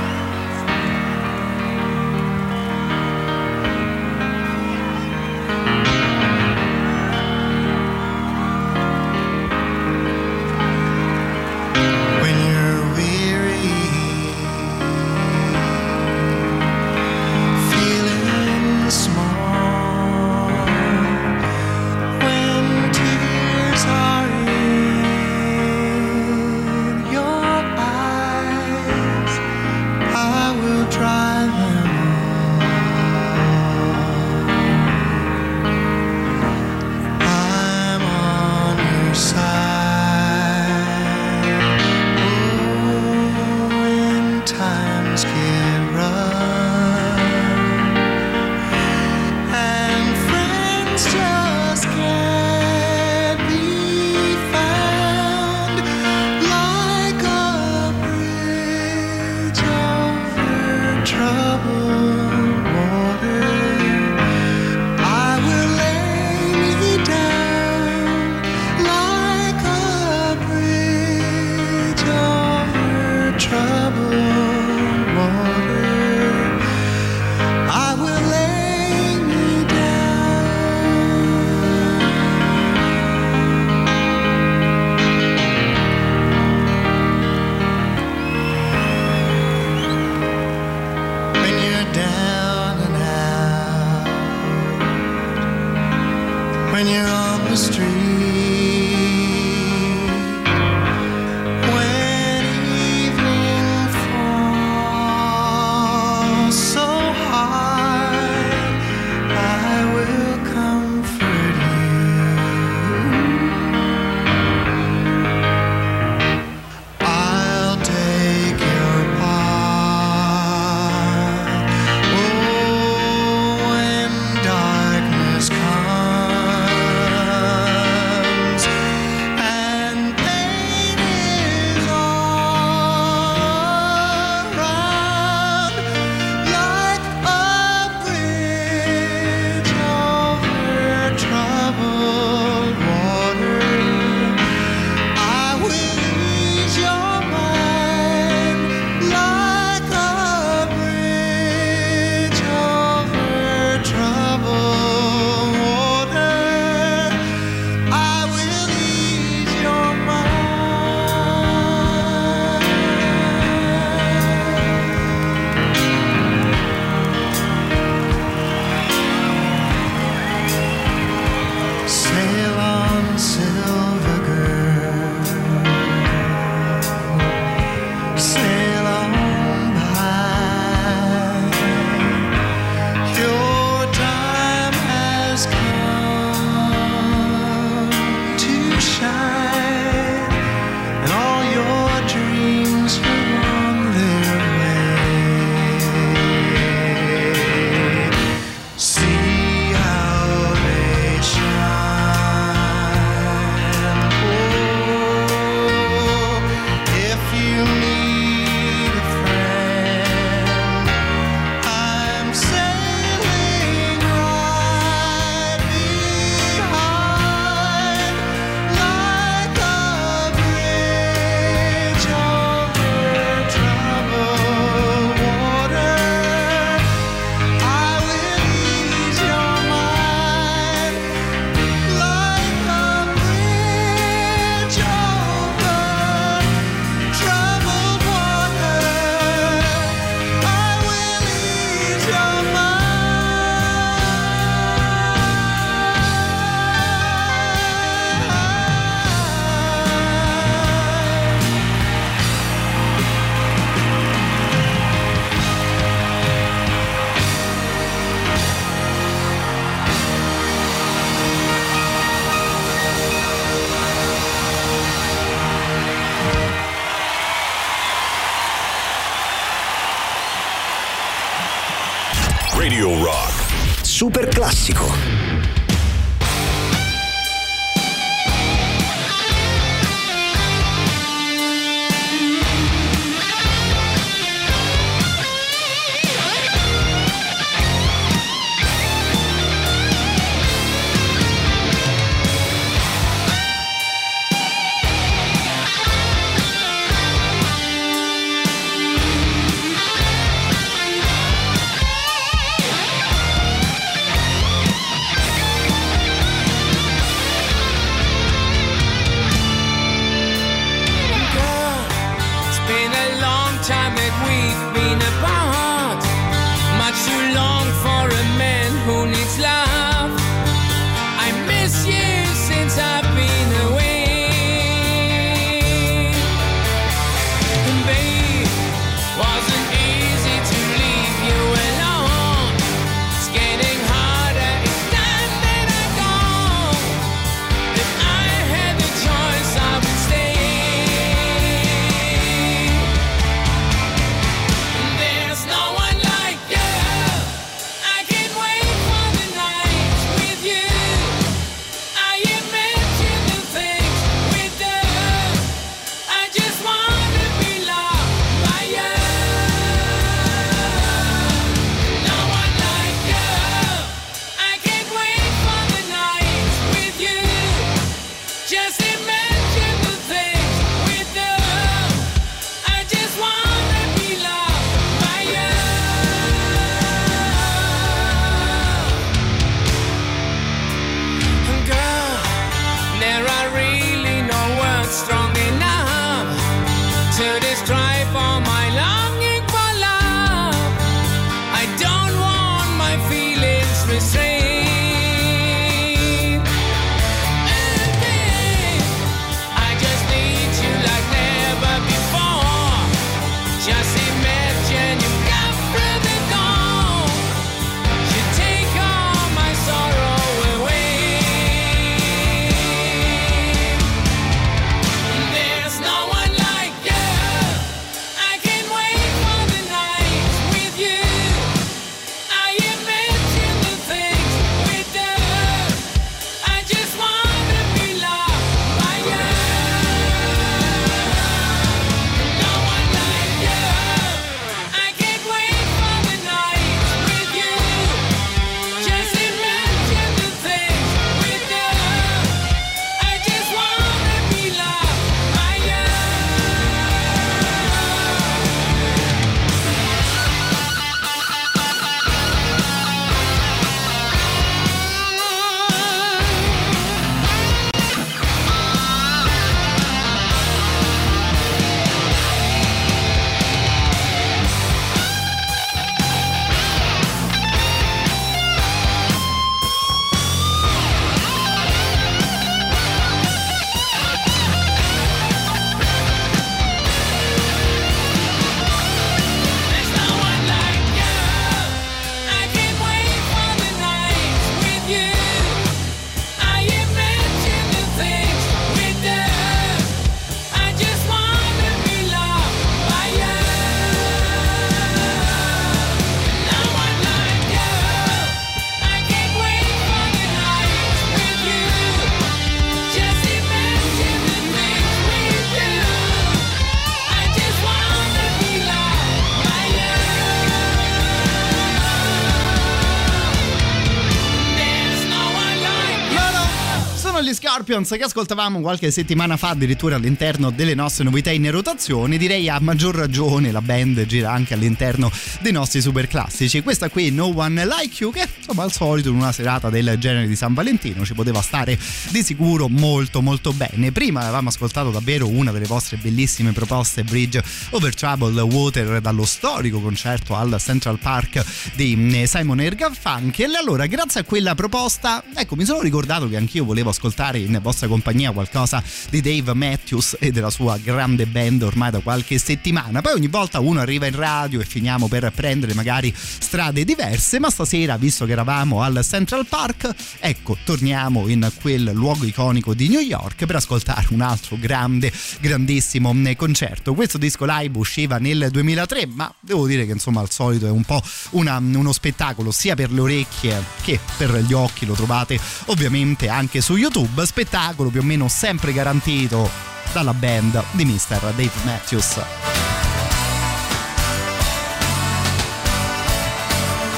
Sessions che ascoltavamo qualche settimana fa addirittura all'interno delle nostre novità in rotazione, direi a maggior ragione la band gira anche all'interno dei nostri super classici. Questa qui No One Like You che insomma al solito in una serata del genere di San Valentino ci poteva stare di sicuro molto molto bene. Prima avevamo ascoltato davvero una delle vostre bellissime proposte Bridge Over Troubled Water dallo storico concerto al Central Park di mm, Simon Ergan Funkel. Allora grazie a quella proposta ecco mi sono ricordato che anch'io volevo ascoltare in vostra vostra compagnia qualcosa di Dave Matthews e della sua grande band ormai da qualche settimana. Poi ogni volta uno arriva in radio e finiamo per prendere magari strade diverse, ma stasera, visto che eravamo al Central Park, ecco, torniamo in quel luogo iconico di New York per ascoltare un altro grande, grandissimo mm, concerto. Questo disco live usciva nel 2003, ma devo dire che insomma al solito è un po' una, mm, uno spettacolo sia per le orecchie che per gli occhi, lo trovate ovviamente anche su YouTube. Spettacolo più o meno sempre garantito dalla band di Mr. Dave Matthews.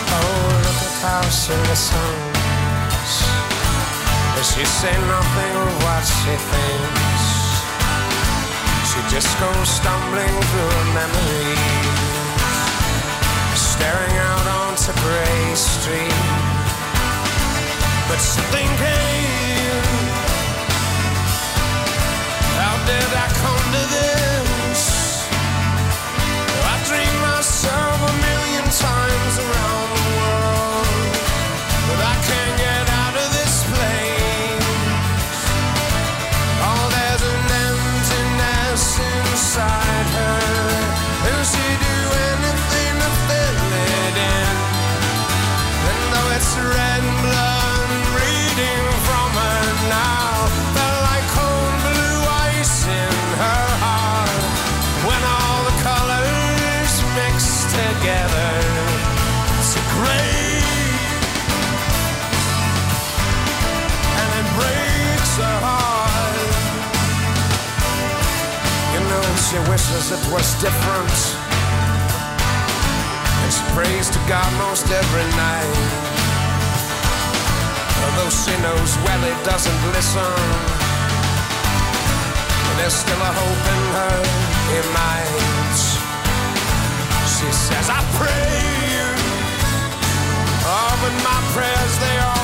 Oh, she say nothing of what she thinks? She just goes stumbling through her memories, staring out onto Grey Street. But something came. How did I come wishes it was different. And she prays to God most every night. Although she knows well it doesn't listen. There's still a hope in her, he might. She says, I pray. Oh, but my prayers, they all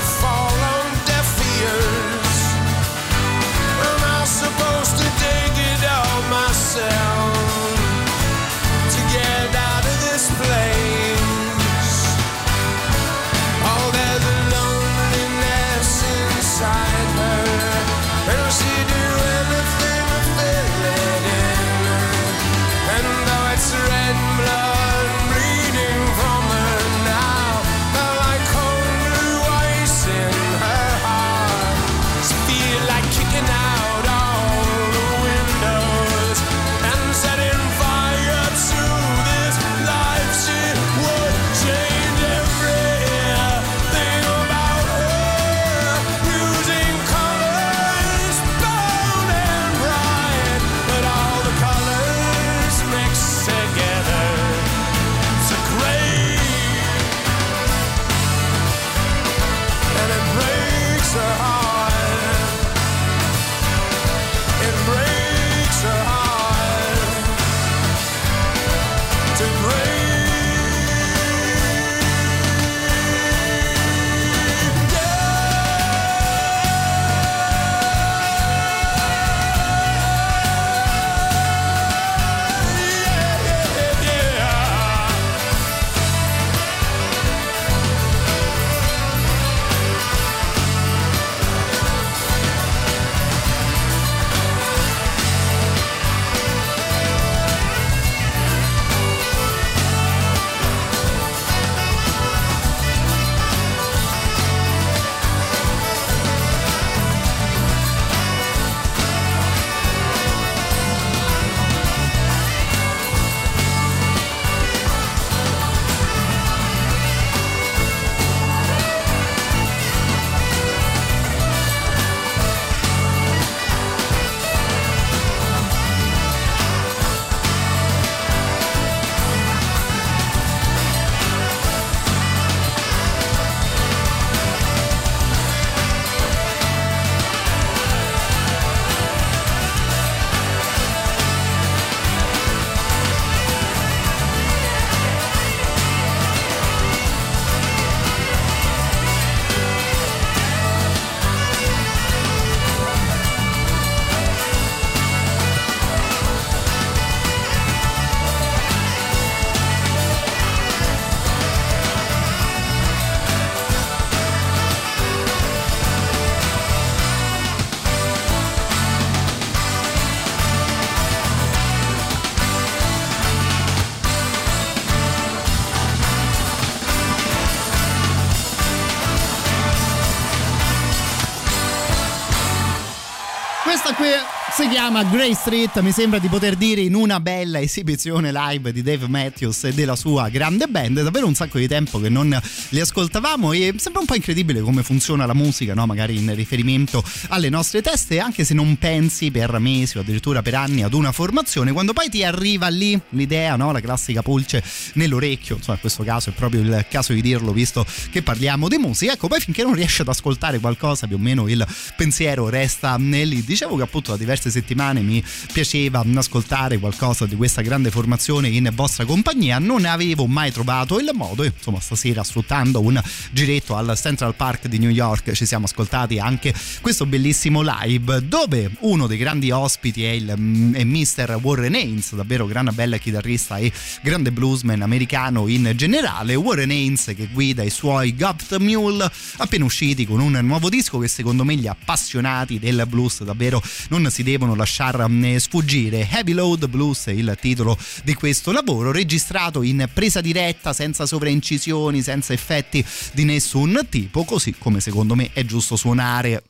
si chiama Grey Street, mi sembra di poter dire in una bella esibizione live di Dave Matthews e della sua grande band. È davvero un sacco di tempo che non li ascoltavamo e sembra un po' incredibile come funziona la musica, no? magari in riferimento alle nostre teste, anche se non pensi per mesi o addirittura per anni ad una formazione, quando poi ti arriva lì l'idea, no? la classica pulce nell'orecchio, insomma in questo caso è proprio il caso di dirlo visto che parliamo di musica, ecco poi finché non riesci ad ascoltare qualcosa più o meno il pensiero resta lì. Dicevo che appunto da diverse settimane mi piaceva ascoltare qualcosa di questa grande formazione in vostra compagnia, non avevo mai trovato il modo e insomma stasera sfruttando un giretto al Central Park di New York ci siamo ascoltati anche questo bellissimo live dove uno dei grandi ospiti è, il, è Mr. Warren Haynes, davvero gran bella chitarrista e grande bluesman americano in generale, Warren Haynes che guida i suoi Gopt Mule appena usciti con un nuovo disco che secondo me gli appassionati del blues davvero non si devono lasciare mm, sfuggire. Heavy Load Blues è il titolo di questo lavoro, registrato in presa diretta, senza sovraincisioni, senza effetti di nessun tipo, così come secondo me è giusto suonare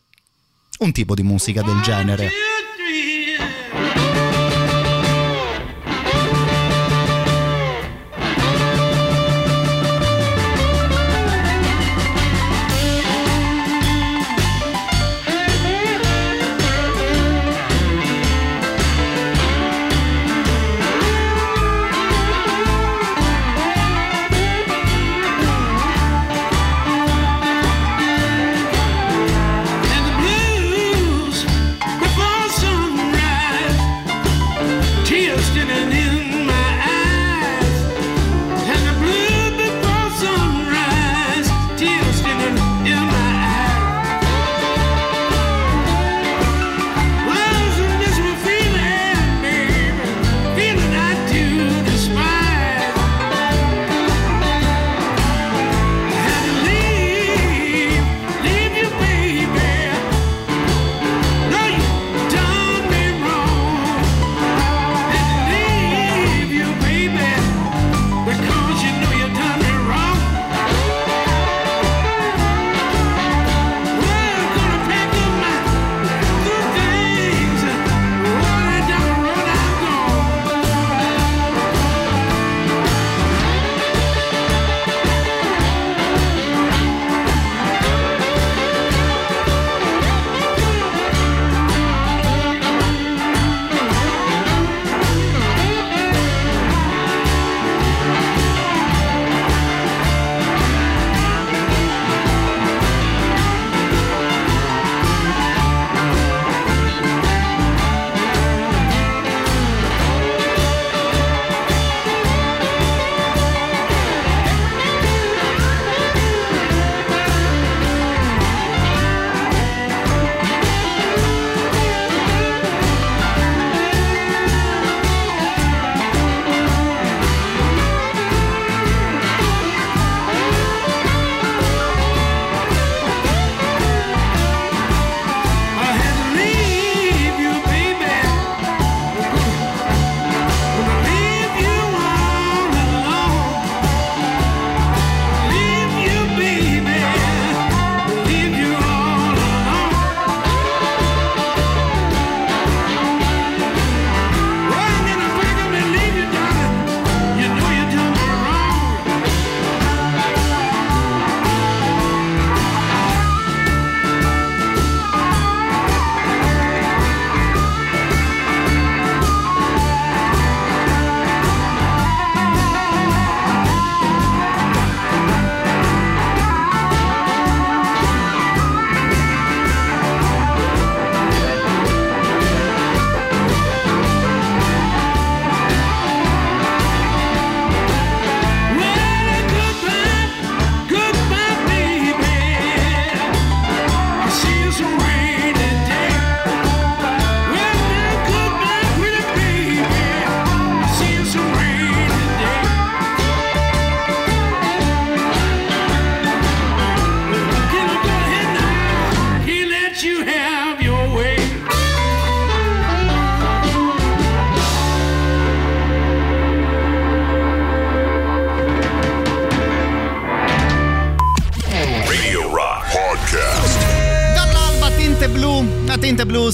un tipo di musica del genere.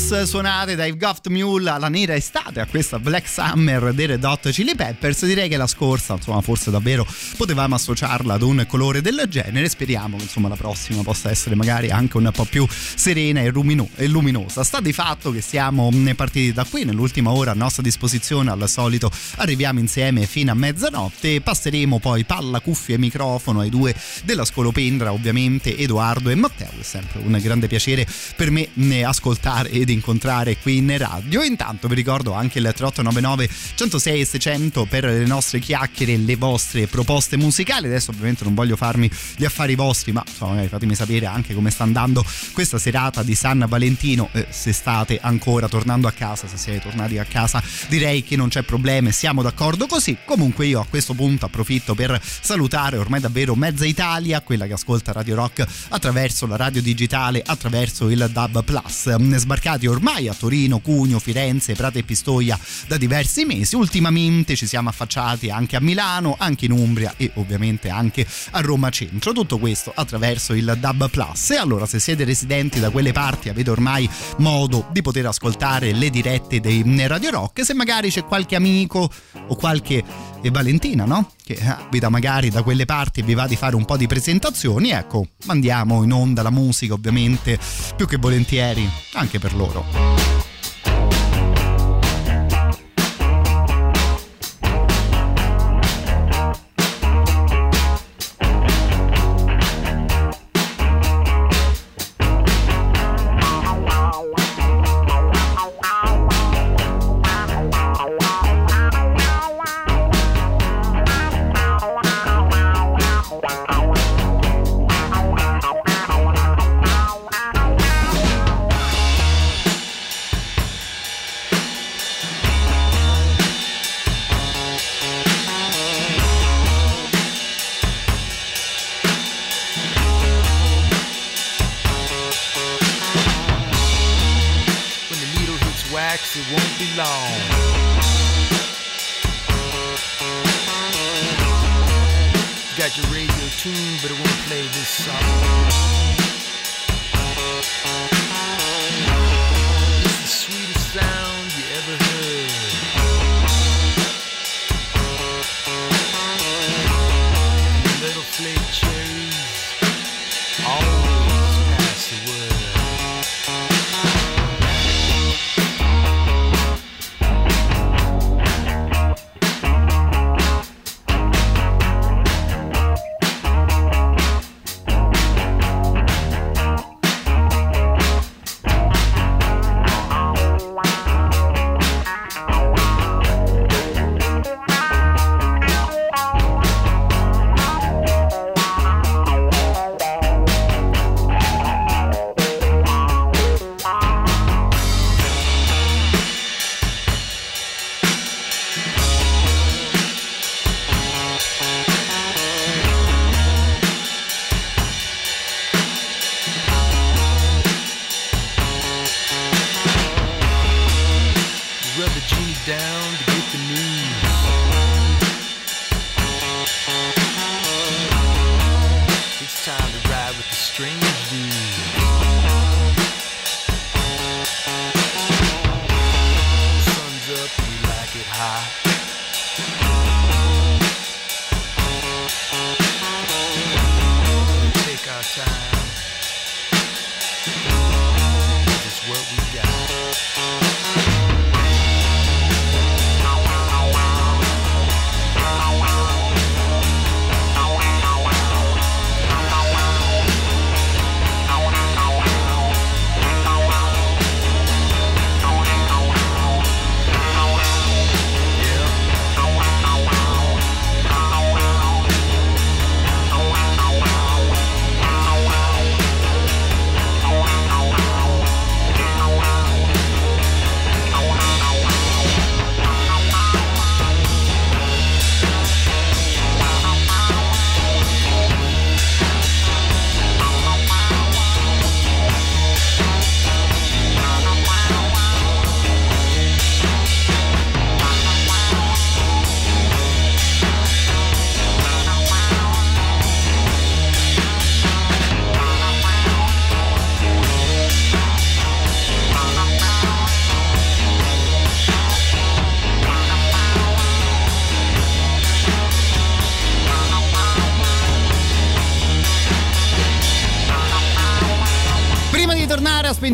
Blues suonate dai Goft Mule alla nera estate a questa Black Summer dei Red Hot Chili Peppers. Direi che la scorsa insomma forse davvero potevamo associarla ad un colore del genere speriamo che insomma la prossima possa essere magari anche un po' più serena e, lumino- e luminosa. Sta di fatto che siamo partiti da qui nell'ultima ora a nostra disposizione al solito arriviamo insieme fino a mezzanotte. Passeremo poi palla, cuffie e microfono ai due della scolopendra ovviamente Edoardo e Matteo. È sempre un grande piacere per me ascoltare ed incontrare qui in radio. Intanto vi ricordo anche il 3899 106 e 600 per le nostre chiacchiere, le vostre proposte musicali. Adesso ovviamente non voglio farmi gli affari vostri, ma insomma, fatemi sapere anche come sta andando questa serata di San Valentino. Eh, se state ancora tornando a casa, se siete tornati a casa, direi che non c'è problema, siamo d'accordo così. Comunque io a questo punto approfitto per salutare ormai davvero mezza Italia, quella che ascolta Radio Rock attraverso la radio digitale, attraverso il DAB Plus sbarcati ormai a Torino, Cugno, Firenze, Prato e Pistoia da diversi mesi. Ultimamente ci siamo affacciati anche a Milano, anche in Umbria e ovviamente anche a Roma Centro. Tutto questo attraverso il DAB Plus. E allora se siete residenti da quelle parti avete ormai modo di poter ascoltare le dirette dei Radio Rock. Se magari c'è qualche amico o qualche e Valentina, no? Che abita magari da quelle parti e vi va di fare un po' di presentazioni, ecco, mandiamo in onda la musica ovviamente più che volentieri anche per loro.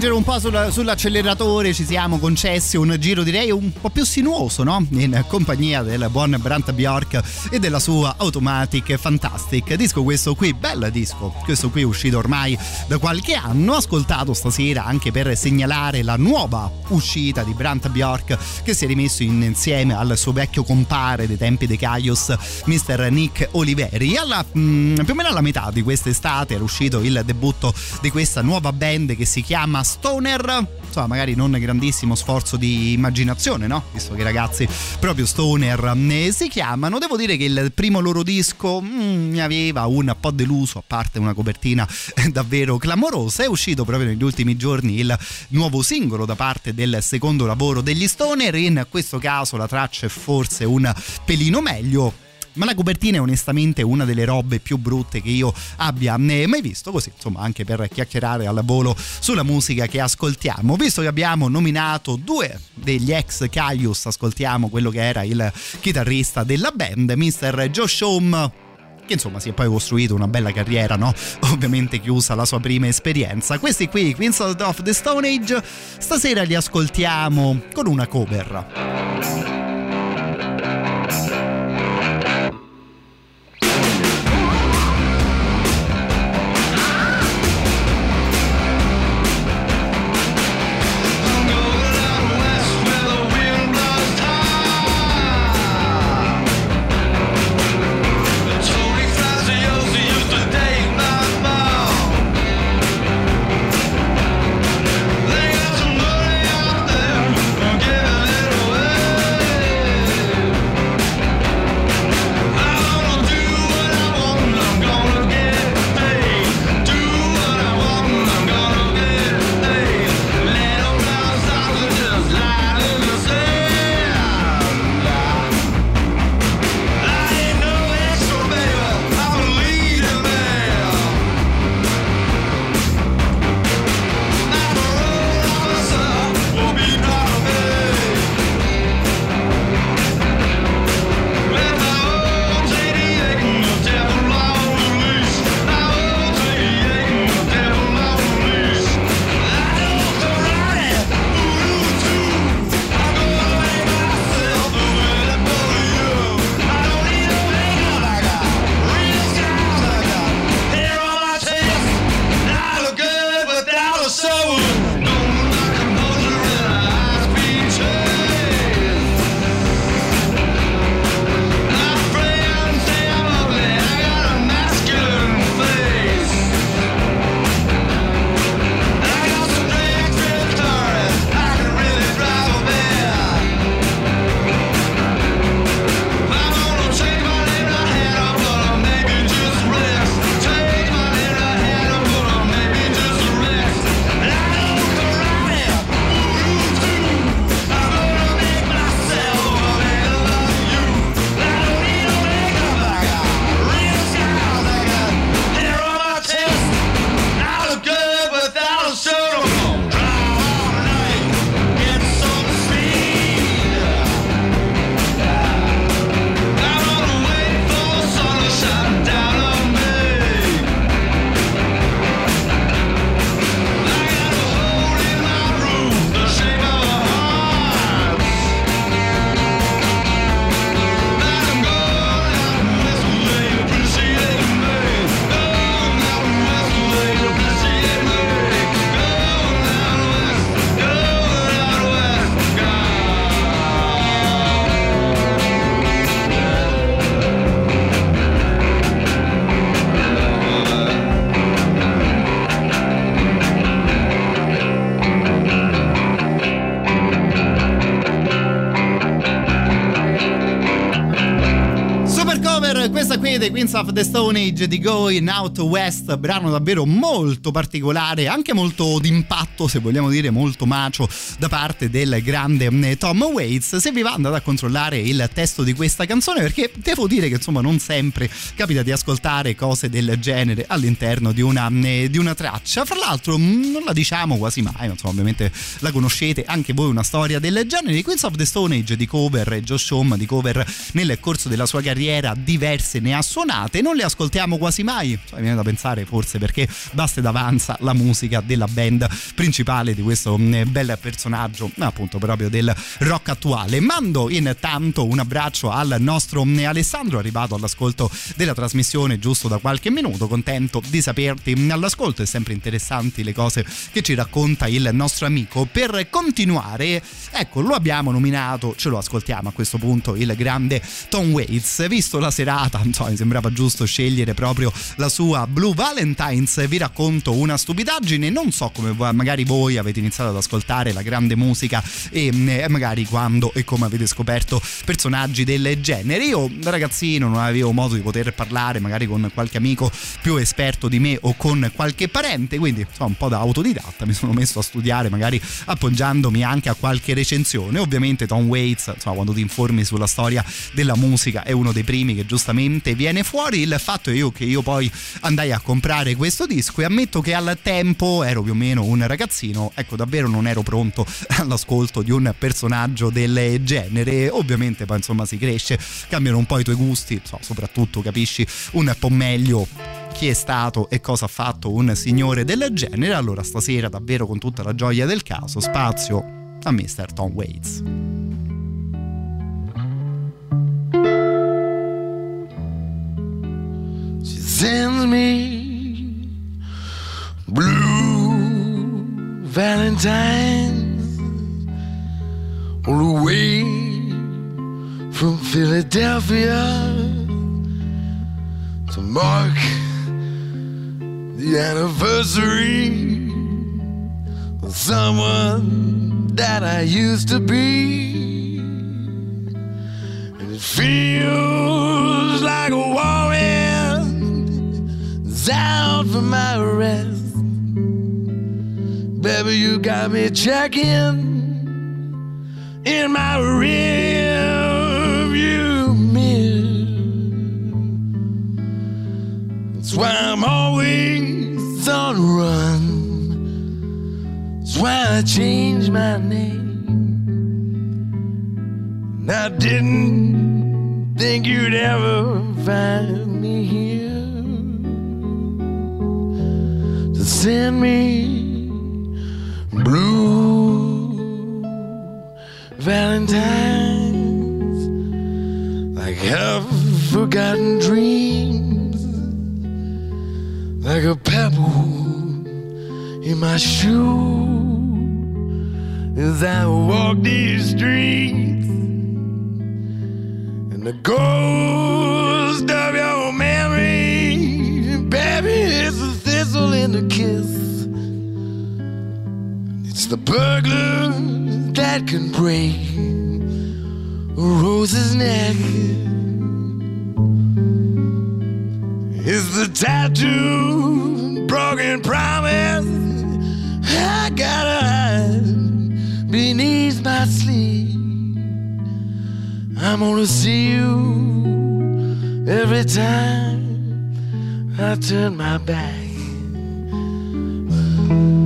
Tornare a spingere un po' sulla- sull'acceleratore ci siamo concessi un giro direi un po' più sinuoso, no? In compagnia del buon Brant Bjork e della sua Automatic Fantastic. Disco questo qui, bel disco, questo qui è uscito ormai da qualche anno, ascoltato stasera anche per segnalare la nuova uscita di Brant Bjork che si è rimesso in- insieme al suo vecchio compare dei tempi dei Caios, Mr. Nick Oliveri. Alla, mm, più o meno alla metà di quest'estate era uscito il debutto di questa nuova band che si chiama Stoner. Insomma, magari non grandissimo sforzo di immaginazione, no? Visto che i ragazzi proprio Stoner ne si chiamano. Devo dire che il primo loro disco mm, mi aveva un po' deluso, a parte una copertina davvero clamorosa. È uscito proprio negli ultimi giorni il nuovo singolo da parte del secondo lavoro degli Stoner. In questo caso la traccia è forse un pelino meglio ma la copertina è onestamente una delle robe più brutte che io abbia eh, mai visto, così insomma anche per chiacchierare al volo sulla musica che ascoltiamo. Visto che abbiamo nominato due degli ex Caius, ascoltiamo quello che era il chitarrista della band, Mr. Josh Home che insomma si è poi costruito una bella carriera, no? Ovviamente chiusa la sua prima esperienza. Questi qui, Queens of the Stone Age, stasera li ascoltiamo con una cover. Dei Queens of the Stone Age di Going Out West, brano davvero molto particolare, anche molto d'impatto, se vogliamo dire molto macio, da parte del grande eh, Tom Waits. Se vi va andate a controllare il testo di questa canzone perché devo dire che insomma non sempre capita di ascoltare cose del genere all'interno di una, eh, di una traccia. Fra l'altro mh, non la diciamo quasi mai, ma insomma ovviamente la conoscete anche voi una storia del genere. Queens of the Stone Age di cover Josh Home di cover nel corso della sua carriera diverse ne ha suonate, non le ascoltiamo quasi mai, cioè, mi viene da pensare forse perché basta ed avanza la musica della band principale di questo mm, bel personaggio appunto proprio del rock attuale. Mando intanto un abbraccio al nostro mm, Alessandro arrivato all'ascolto della trasmissione giusto da qualche minuto, contento di saperti mm, all'ascolto, è sempre interessanti le cose che ci racconta il nostro amico. Per continuare, ecco, lo abbiamo nominato, ce lo ascoltiamo a questo punto il grande Tom Waits, visto la serata, insomma, sembrava giusto scegliere proprio la sua Blue Valentines, vi racconto una stupidaggine, non so come magari voi avete iniziato ad ascoltare la grande musica e mm, magari quando e come avete scoperto personaggi del genere. Io da ragazzino non avevo modo di poter parlare magari con qualche amico più esperto di me o con qualche parente, quindi insomma un po' da autodidatta mi sono messo a studiare magari appoggiandomi anche a qualche recensione. Ovviamente Tom Waits, insomma quando ti informi sulla storia della musica è uno dei primi che giustamente viene fuori. Il fatto è io che io poi andai a comprare questo disco e ammetto che al tempo ero più o meno un ragazzino, ecco davvero non ero pronto all'ascolto di un personaggio del genere. Ovviamente poi insomma si cresce, cambiano un po' i tuoi gusti, insomma, soprattutto capisci un po' meglio chi è stato e cosa ha fatto un signore del genere. Allora stasera davvero con tutta la gioia del caso spazio a Mr. Tom Waits. Sends me blue valentines all the way from Philadelphia to mark the anniversary of someone that I used to be. And it feels like a warrant out for my arrest. Baby, you got me checking in my rearview mirror. That's why I'm always on the run. That's why I changed my name. And I didn't think you'd ever find me here to send me. Blue valentines. Like half forgotten dreams. Like a pebble in my shoe. As I walk these streets. And the ghost of your memory. Baby it's a in the kiss it's the burglar that can break a rose's neck. It's the tattoo, broken promise. I gotta hide beneath my sleeve. I'm gonna see you every time I turn my back. Thank you.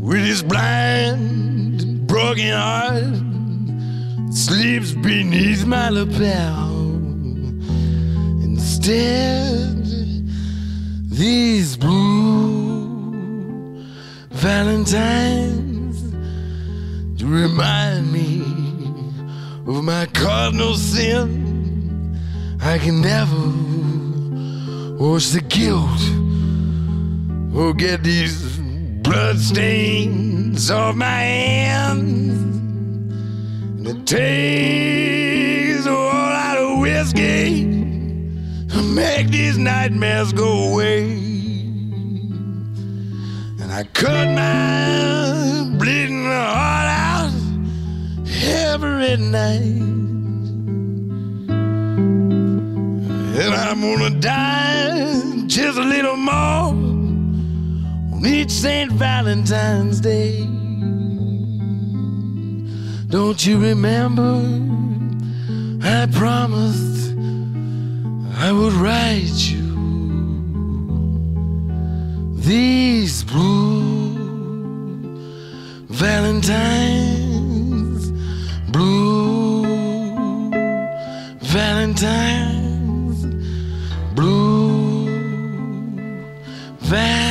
With his blind, broken heart sleeps beneath my lapel. Instead, these blue valentines to remind me of my cardinal sin. I can never wash the guilt or get these blood stains off my hands. And it takes a whole lot of whiskey to make these nightmares go away. And I cut my bleeding heart out every night. And I'm gonna die just a little more each St. Valentine's Day. Don't you remember? I promised I would write you these blue Valentines, blue Valentines, blue Valentines.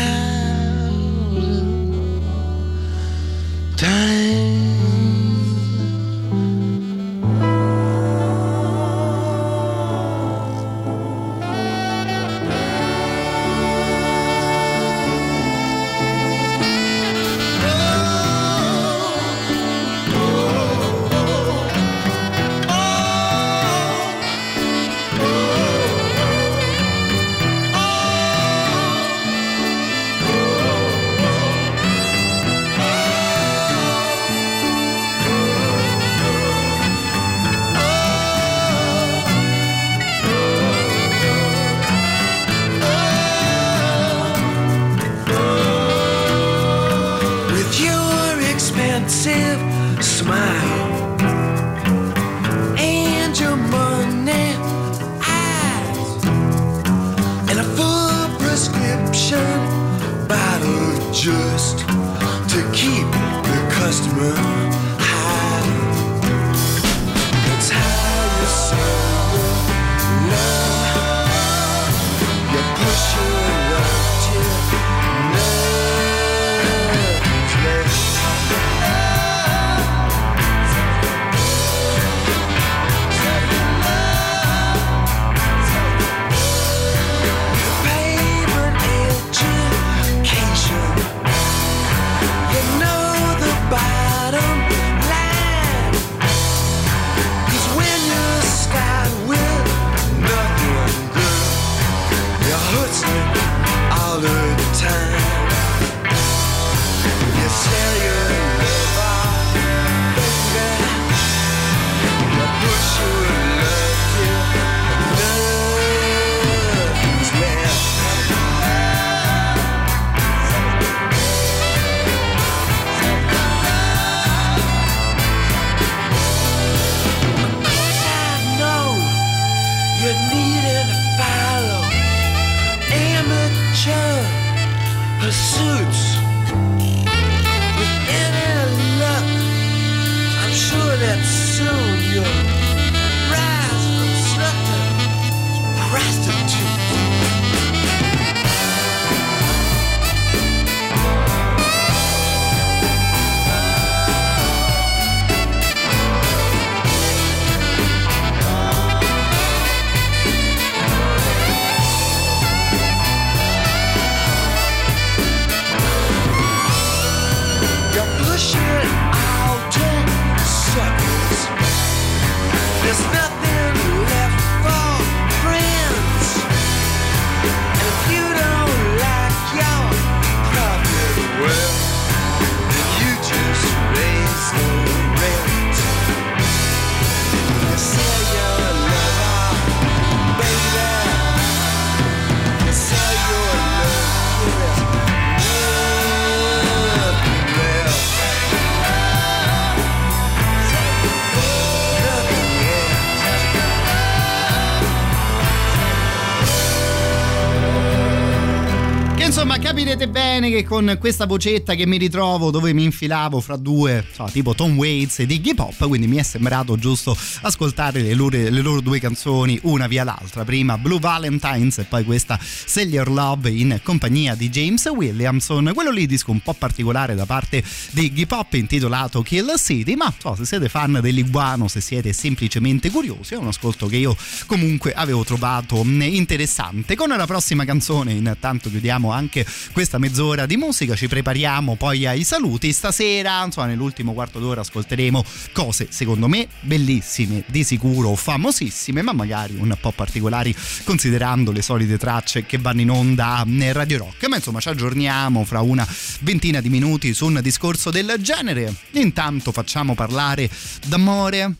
Capirete bene che con questa vocetta che mi ritrovo dove mi infilavo fra due, so, tipo Tom Waits e Iggy Pop, quindi mi è sembrato giusto ascoltare le loro, le loro due canzoni una via l'altra. Prima Blue Valentines e poi questa Sell Your Love in compagnia di James Williamson. Quello lì disco un po' particolare da parte di Iggy Pop intitolato Kill City, ma so, se siete fan dell'Iguano, se siete semplicemente curiosi, è un ascolto che io comunque avevo trovato mm, interessante. Con la prossima canzone, intanto chiudiamo anche questa mezz'ora di musica, ci prepariamo poi ai saluti. Stasera, insomma, nell'ultimo quarto d'ora ascolteremo cose secondo me bellissime, di sicuro famosissime, ma magari un po' particolari considerando le solite tracce che vanno in onda nel Radio Rock. Ma insomma, ci aggiorniamo fra una ventina di minuti su un discorso del genere. Intanto facciamo parlare d'amore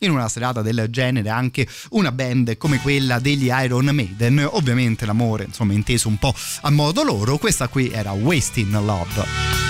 in una serata del genere anche una band come quella degli Iron Maiden, ovviamente l'amore insomma inteso un po' a modo loro, questa qui era Wasting Love.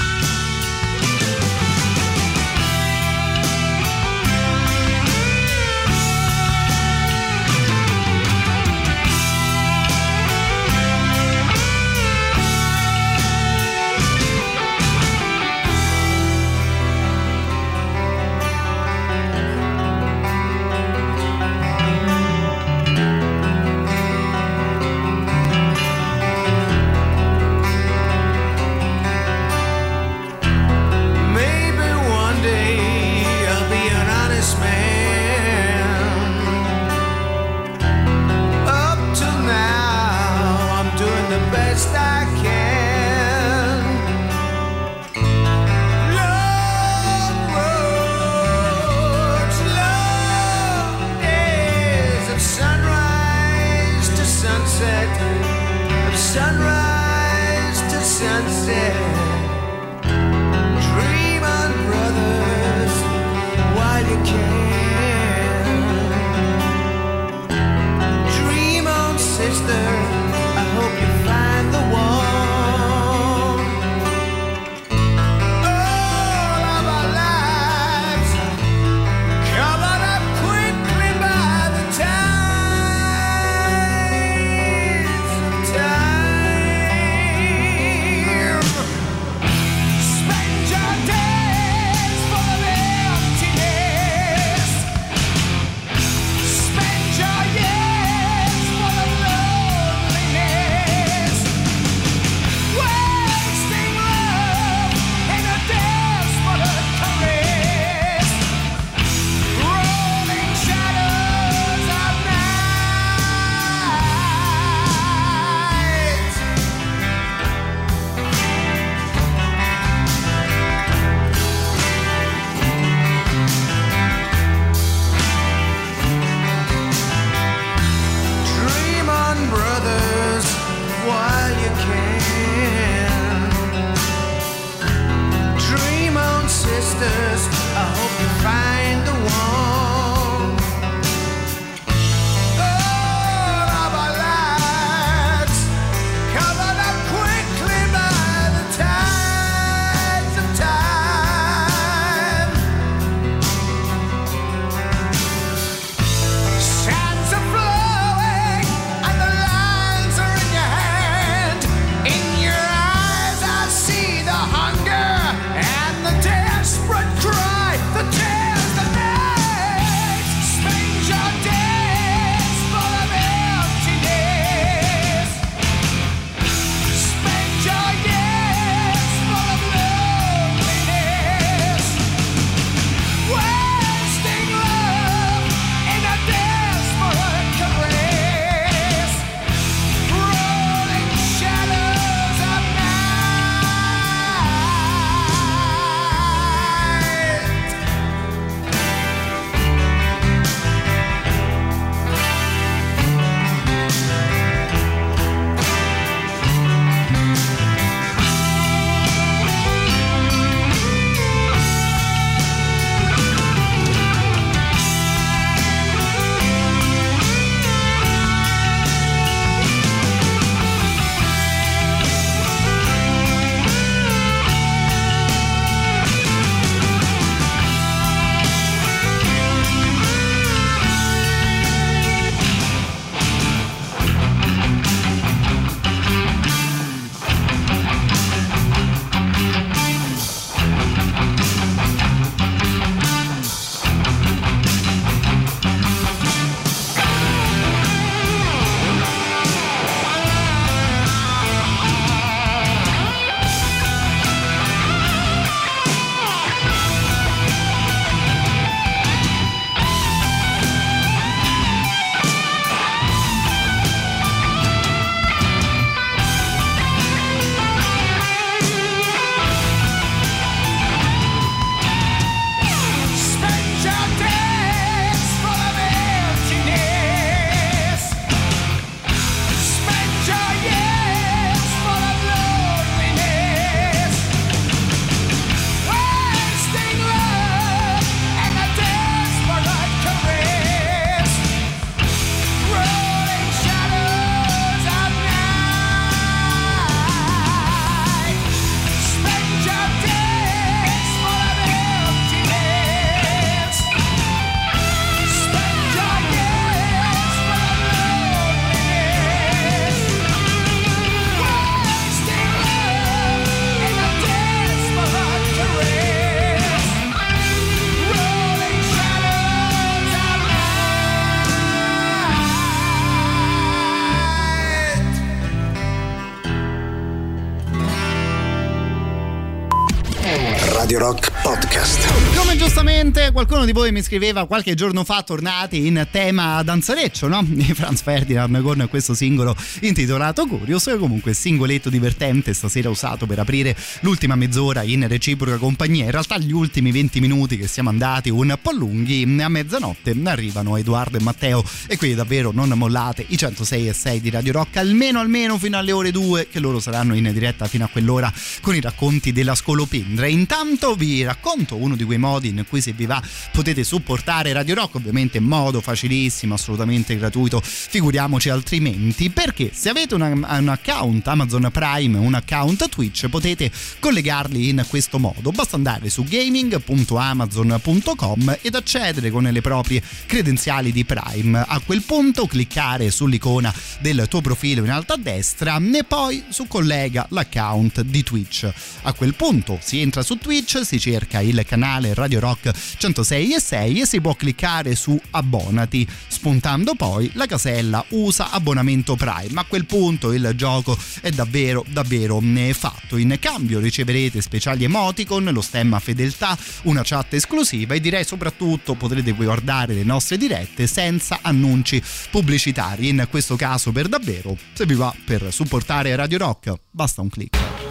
Qualcuno di voi mi scriveva qualche giorno fa, tornati in tema danzareccio, no? Franz Ferdinand con questo singolo intitolato Curious. Comunque, singoletto divertente stasera usato per aprire l'ultima mezz'ora in reciproca compagnia. In realtà, gli ultimi 20 minuti che siamo andati un po' lunghi, a mezzanotte arrivano Edoardo e Matteo. E quindi davvero non mollate i 106 e 6 di Radio Rock, almeno almeno fino alle ore 2, che loro saranno in diretta fino a quell'ora con i racconti della Scolopendra. Intanto vi racconto uno di quei modi in cui se vi va potete supportare Radio Rock, ovviamente in modo facilissimo, assolutamente gratuito, figuriamoci altrimenti, perché se avete una- un account Amazon Prime, un account Twitch, potete collegarli in questo modo. Basta andare su gaming.amazon.com ed accedere con le proprie credenziali di Prime. A quel punto cliccare sull'icona del tuo profilo in alto a destra e poi su collega l'account di Twitch. A quel punto si entra su Twitch, si cerca il canale Radio Rock 106 e 6 si può cliccare su abbonati, spuntando poi la casella usa abbonamento Prime. A quel punto il gioco è davvero davvero eh, fatto. In cambio riceverete speciali emoticon, lo stemma fedeltà, una chat esclusiva e direi soprattutto potrete guardare le nostre dirette senza annunci pubblicitari. In questo caso per davvero, se vi va per supportare Radio Rock, basta un clic.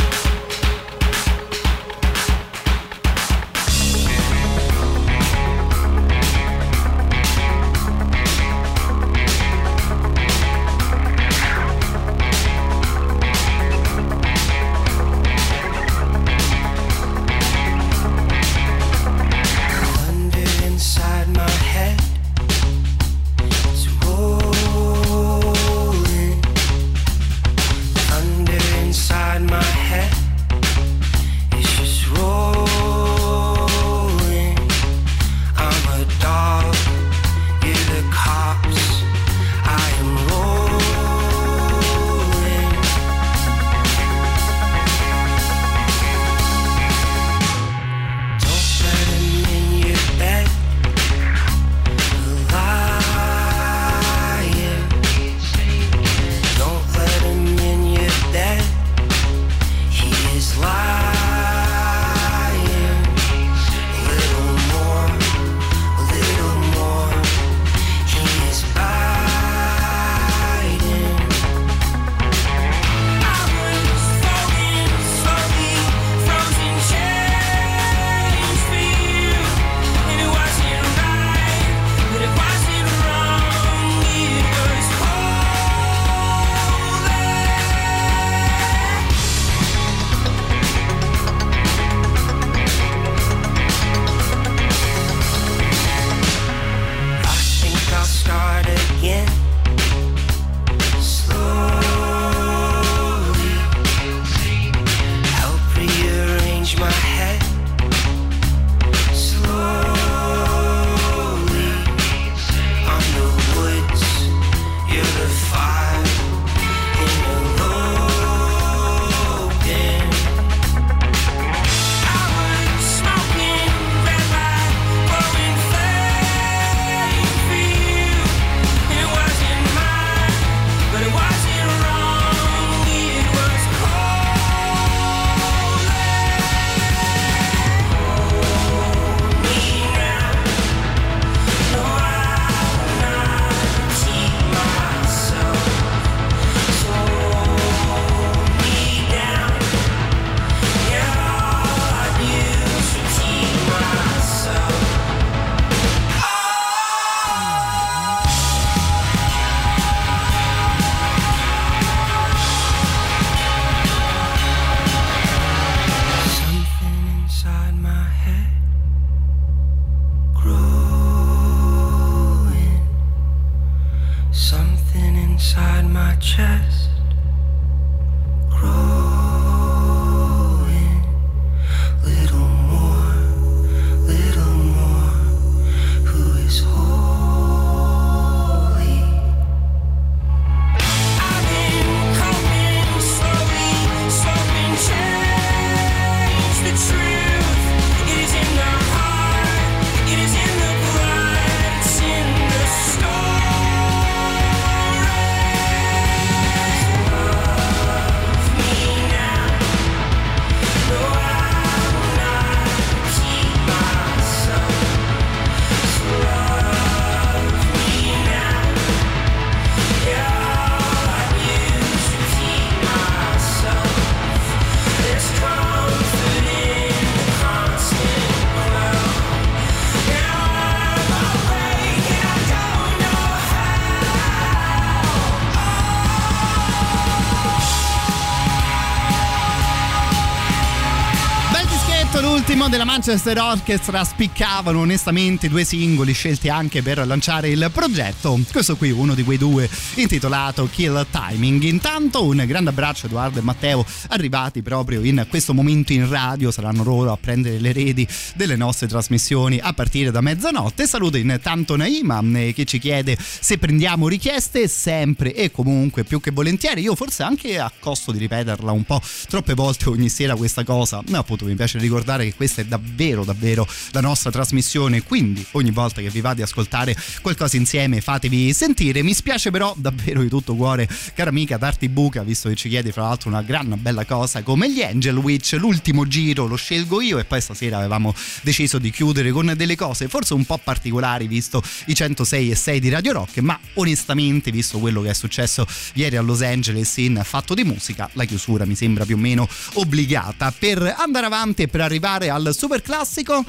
Manchester Orchestra, spiccavano onestamente due singoli scelti anche per lanciare il progetto. Questo qui, uno di quei due, intitolato Kill Timing. Intanto un grande abbraccio Edoardo e Matteo, arrivati proprio in questo momento in radio, saranno loro a prendere le redi delle nostre trasmissioni a partire da mezzanotte. Saluto intanto Naima eh, che ci chiede se prendiamo richieste sempre e comunque più che volentieri. Io forse anche a costo di ripeterla un po' troppe volte ogni sera questa cosa, ma appunto mi piace ricordare che questa è davvero davvero la nostra trasmissione, quindi ogni volta che vi va di ascoltare qualcosa insieme fatevi sentire. Mi spiace però davvero di tutto cuore, cara amica, darti buca, visto che ci chiedi fra l'altro una gran bella cosa come gli Angel Witch, l'ultimo giro lo scelgo io e poi stasera avevamo deciso di chiudere con delle cose forse un po' particolari visto i 106 e 6 di Radio Rock, ma onestamente visto quello che è successo ieri a Los Angeles in fatto di musica, la chiusura mi sembra più o meno obbligata per andare avanti e per arrivare al super classico.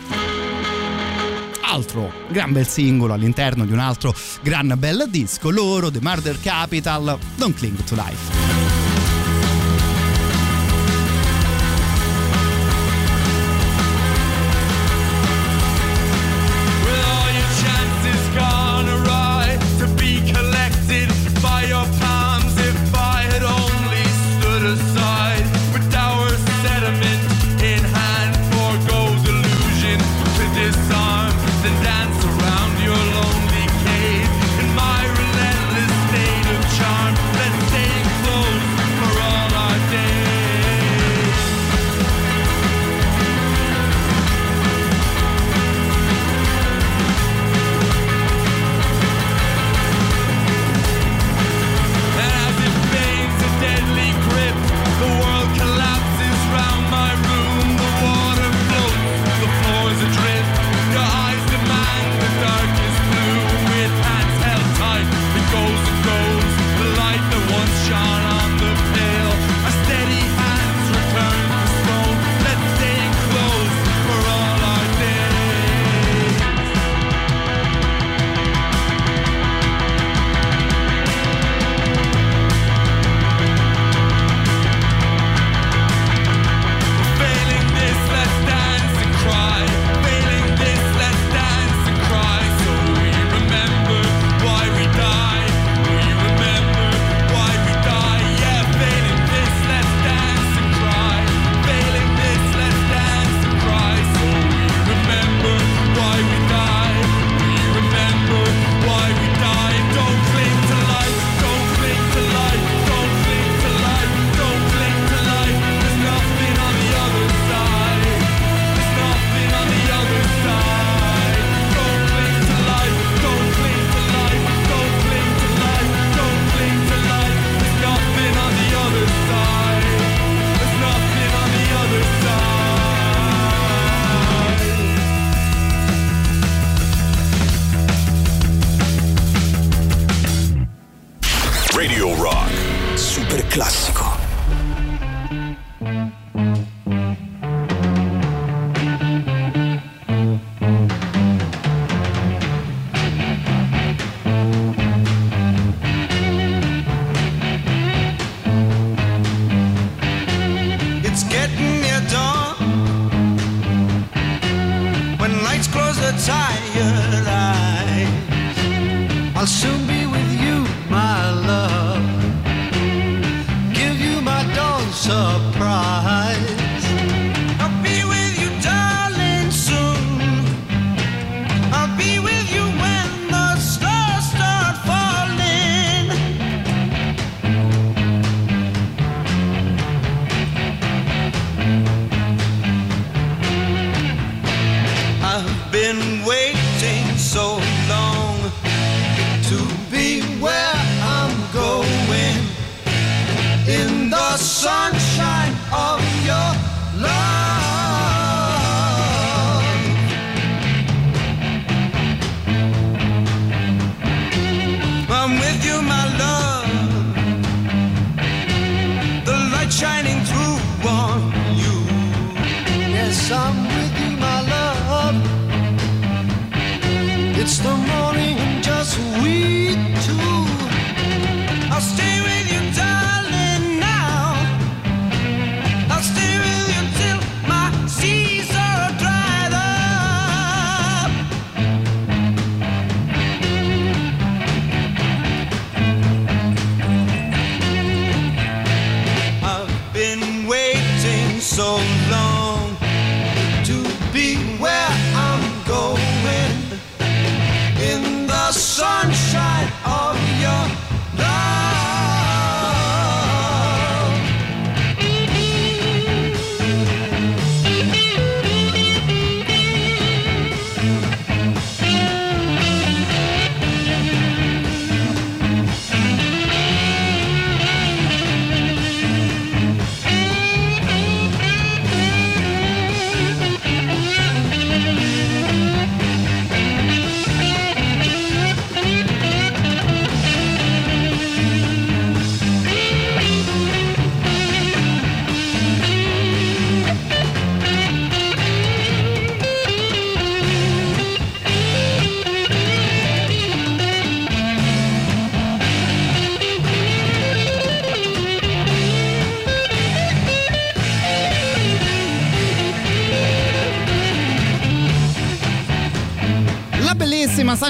Altro gran bel singolo all'interno di un altro gran bel disco loro The Murder Capital Don't Cling to Life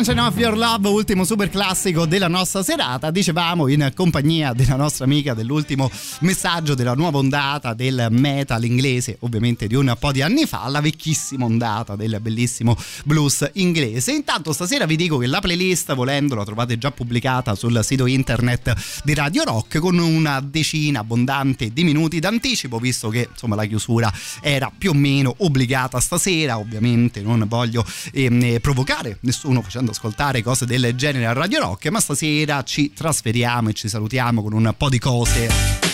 Sunshine of Your Love, ultimo super classico della nostra serata. Dicevamo in compagnia della nostra amica dell'ultimo messaggio della nuova ondata del metal inglese, ovviamente di un po' di anni fa, la vecchissima ondata del bellissimo blues inglese. Intanto stasera vi dico che la playlist, volendo, la trovate già pubblicata sul sito internet di Radio Rock con una decina abbondante di minuti d'anticipo, visto che insomma la chiusura era più o meno obbligata stasera. Ovviamente non voglio ehm, provocare nessuno facendo ascoltare cose del genere a Radio Rock, ma stasera ci trasferiamo e ci salutiamo con un po' di cose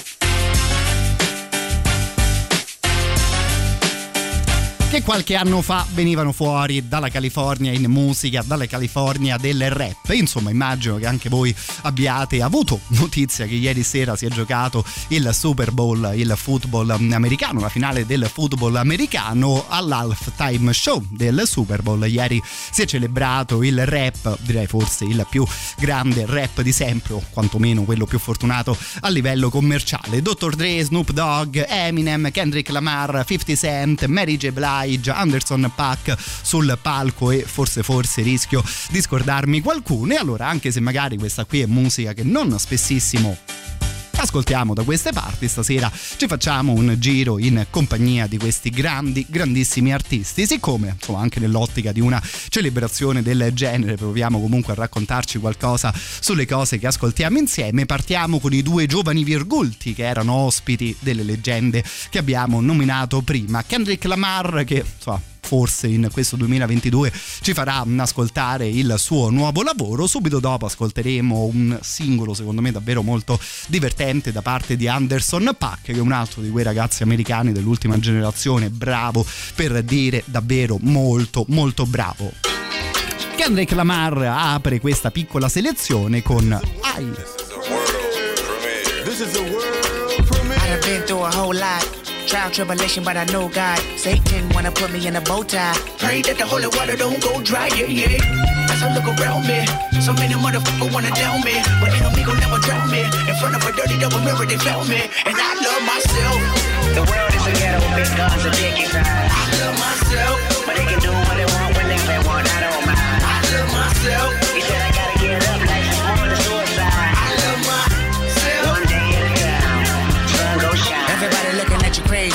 qualche anno fa venivano fuori dalla California in musica, dalla California del rap. Insomma, immagino che anche voi abbiate avuto notizia che ieri sera si è giocato il Super Bowl, il football americano, la finale del football americano all'halftime show del Super Bowl. Ieri si è celebrato il rap, direi forse il più grande rap di sempre, o quantomeno quello più fortunato a livello commerciale. Dr. Dre, Snoop Dogg, Eminem, Kendrick Lamar, 50 Cent, Mary J. Blige, Anderson Pack sul palco e forse forse rischio di scordarmi qualcuno. E allora, anche se magari questa qui è musica che non spessissimo ascoltiamo da queste parti. Stasera ci facciamo un giro in compagnia di questi grandi, grandissimi artisti. Siccome, insomma, anche nell'ottica di una celebrazione del genere, proviamo comunque a raccontarci qualcosa sulle cose che ascoltiamo insieme. Partiamo con i due giovani virgulti che erano ospiti delle leggende che abbiamo nominato prima. Kendrick Lamar, che insomma forse in questo 2022 ci farà ascoltare il suo nuovo lavoro. Subito dopo ascolteremo un singolo, secondo me, davvero molto divertente da parte di Anderson Pack, che è un altro di quei ragazzi americani dell'ultima generazione, bravo per dire davvero molto, molto bravo. Kendrick Lamar apre questa piccola selezione con I. This is the world premiere. I done been through a whole lot. Trial, tribulation, but I know God. Satan wanna put me in a bow tie. Pray that the holy water don't go dry, yeah, yeah. As I look around me, so many motherfuckers wanna down me, but me gon' never drown me. In front of a dirty double mirror, they found me, and I love myself. The world is a ghetto big guns and dick inside. I love myself, But they can do what they want whenever they want, I don't mind. I love myself, He said I gotta get up like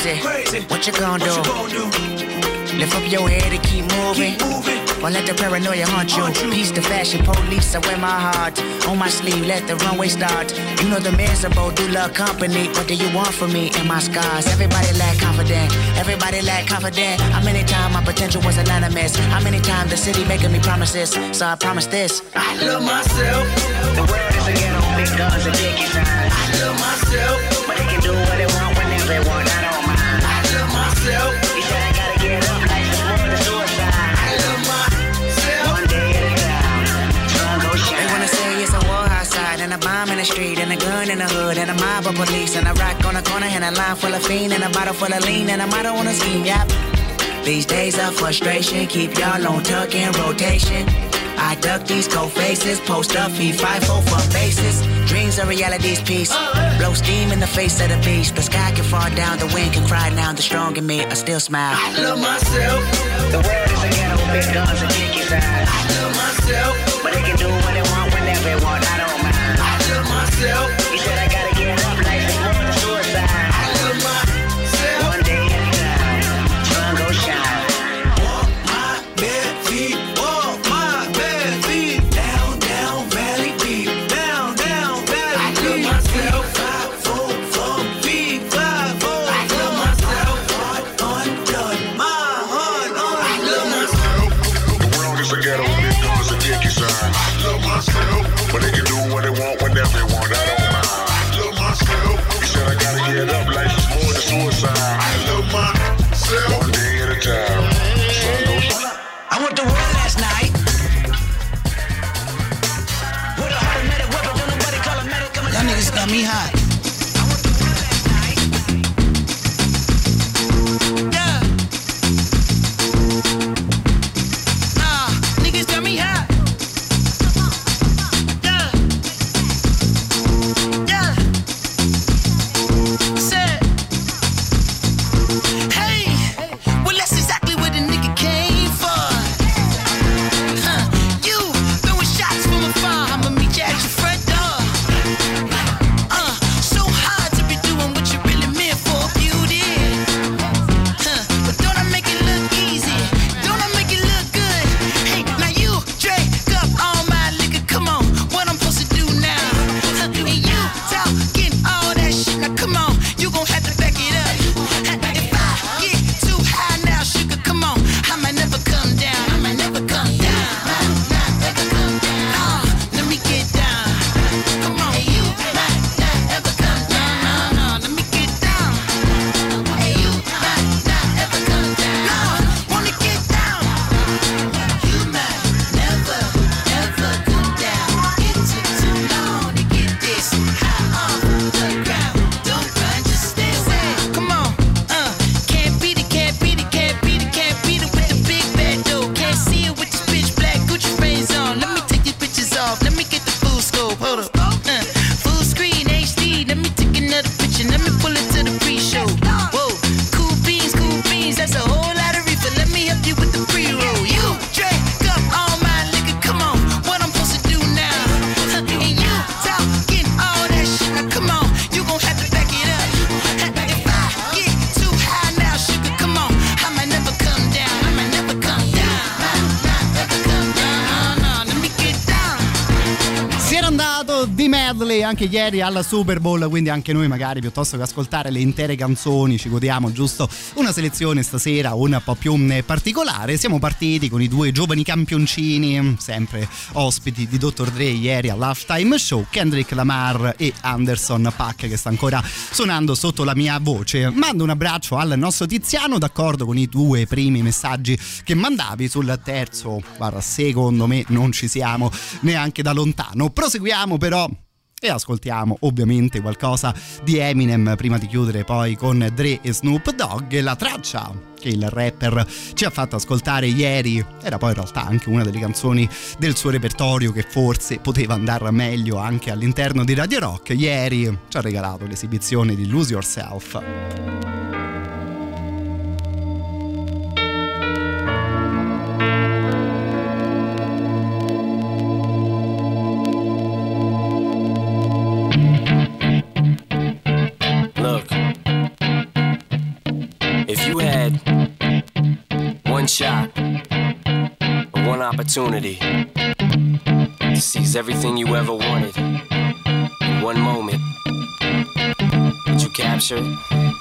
crazy. Crazy. What you gonna do? What you gonna do? Lift up your head and keep moving. Keep moving. Or let the paranoia haunt you. You. Peace to fashion police, I wear my heart. On my sleeve, let the runway start. You know the miserable do love company. What do you want from me and my scars? Everybody lack confident. Everybody lack confident. How many times my potential was anonymous? How many times the city making me promises? So I promise this. I love myself, The world is a ghetto with big guns and dick inside. I love myself, But they can do what they want whenever they want, bomb in the street and a gun in the hood and a mob of police and a rock on the corner and a line full of fiend and a bottle full of lean and a motto on a scheme, yep. These days of frustration keep y'all on tuck in rotation. I duck these cold faces, post up, five four for bases. Dreams are reality's piece. Blow steam in the face of the beast. The sky can fall down, the wind can cry now. The strong in me, I still smile. I love myself, The world is a ghetto big guns and dick inside. I love myself, But they can do what they want whenever they want, I myself, Hot. Anche ieri alla Super Bowl, quindi anche noi magari piuttosto che ascoltare le intere canzoni ci godiamo giusto una selezione stasera un po' più eh, particolare. Siamo partiti con i due giovani campioncini, sempre ospiti di Dr. Dre ieri all'Halftime Show, Kendrick Lamar e Anderson Pack che sta ancora suonando sotto la mia voce. Mando un abbraccio al nostro Tiziano, d'accordo con i due primi messaggi che mandavi sul terzo, guarda, secondo me non ci siamo neanche da lontano. Proseguiamo però e ascoltiamo ovviamente qualcosa di Eminem prima di chiudere poi con Dre e Snoop Dogg la traccia che il rapper ci ha fatto ascoltare ieri. Era poi in realtà anche una delle canzoni del suo repertorio che forse poteva andare meglio anche all'interno di Radio Rock. Ieri ci ha regalato l'esibizione di Lose Yourself shot, one opportunity to seize everything you ever wanted in one moment, would you capture it? Or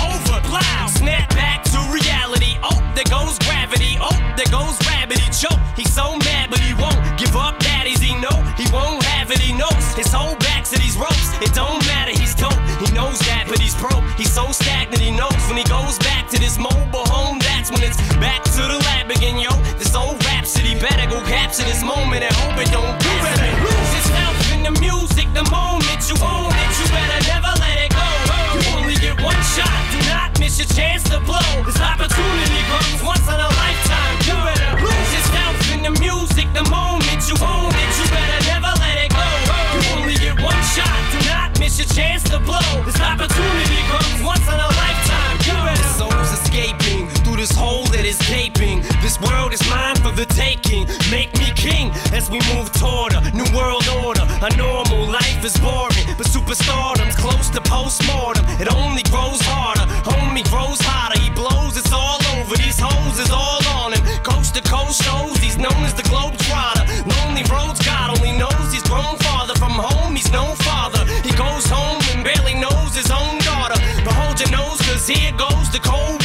plow. Snap back to reality. Oh, there goes gravity. Oh, there goes rabbit. He. He's so mad, but he won't give up. Daddies, he know he won't have it. He knows his whole back to these ropes. It don't matter. He's dope. He knows that, but he's broke. He's so stagnant. He knows when he goes back to this mobile home. That's when it's back to the lab again, yo. This old rhapsody better go capture this moment and hope it don't. You better lose yourself in the music the moment you own it. You better never miss your chance to blow. This opportunity comes once in a lifetime. You better lose yourself in the music the moment you own it. You better never let it go. You only get one shot. Do not miss your chance to blow. This opportunity comes once in a lifetime. You better. The soul's escaping through this hole that is gaping. This world is mine for the taking. Make me king as we move toward a new world order. A normal life is boring, but superstardom's close to postmortem. It only grows harder. Homie grows hotter. He blows. It's all over. These hoes is all on him. Coast to coast shows. He's known as the globe trotter. Lonely roads. God only knows he's grown farther from home. He's no father. He goes home and barely knows his own daughter. But hold your nose, cause here goes the cold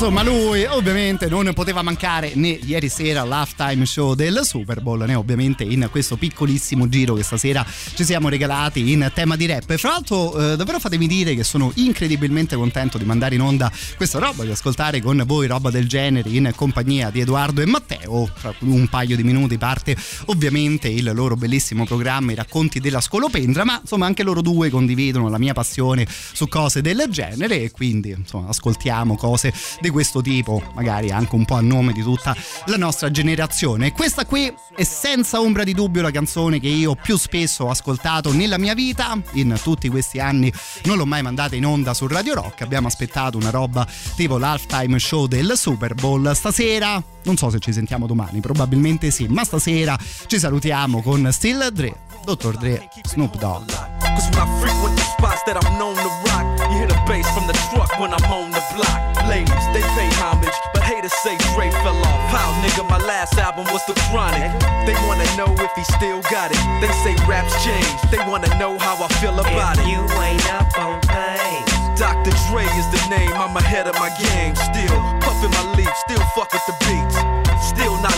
insomma, lui ovviamente non poteva mancare né ieri sera all'halftime show del Super Bowl, né ovviamente in questo piccolissimo giro che stasera ci siamo regalati in tema di rap. Fra l'altro, eh, davvero fatemi dire che sono incredibilmente contento di mandare in onda questa roba, di ascoltare con voi roba del genere in compagnia di Edoardo e Matteo. Fra un paio di minuti parte ovviamente il loro bellissimo programma I racconti della scolopendra, ma insomma anche loro due condividono la mia passione su cose del genere e quindi insomma ascoltiamo cose di questo tipo, magari anche un po' a nome di tutta la nostra generazione. Questa qui è senza ombra di dubbio la canzone che io più spesso ho ascoltato nella mia vita, in tutti questi anni non l'ho mai mandata in onda su Radio Rock, abbiamo aspettato una roba tipo l'halftime show del Super Bowl. Stasera, non so se ci sentiamo domani, probabilmente sì, ma stasera ci salutiamo con Still Dre, Dr. Dre, Snoop Dogg. Bass from the truck when I'm on the block. Ladies, they pay homage, but haters say Dre fell off. How, nigga, my last album was The Chronic. They wanna know if he still got it. They say raps change, they wanna know how I feel about If it. you ain't up on things. Dr. Dre is the name, I'm ahead of my game. Still puffin' my leaf, still fuck with the beats. Still not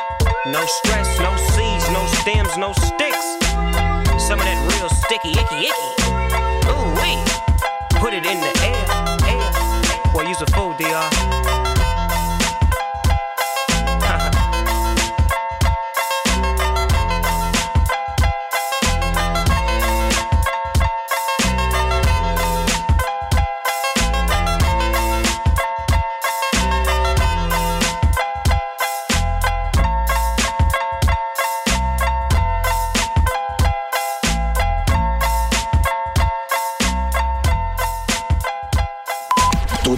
No stress, no seeds, no stems, no sticks. Some of that real sticky, icky, icky. Ooh wee. Put it in the air, air. Boy, use a fool,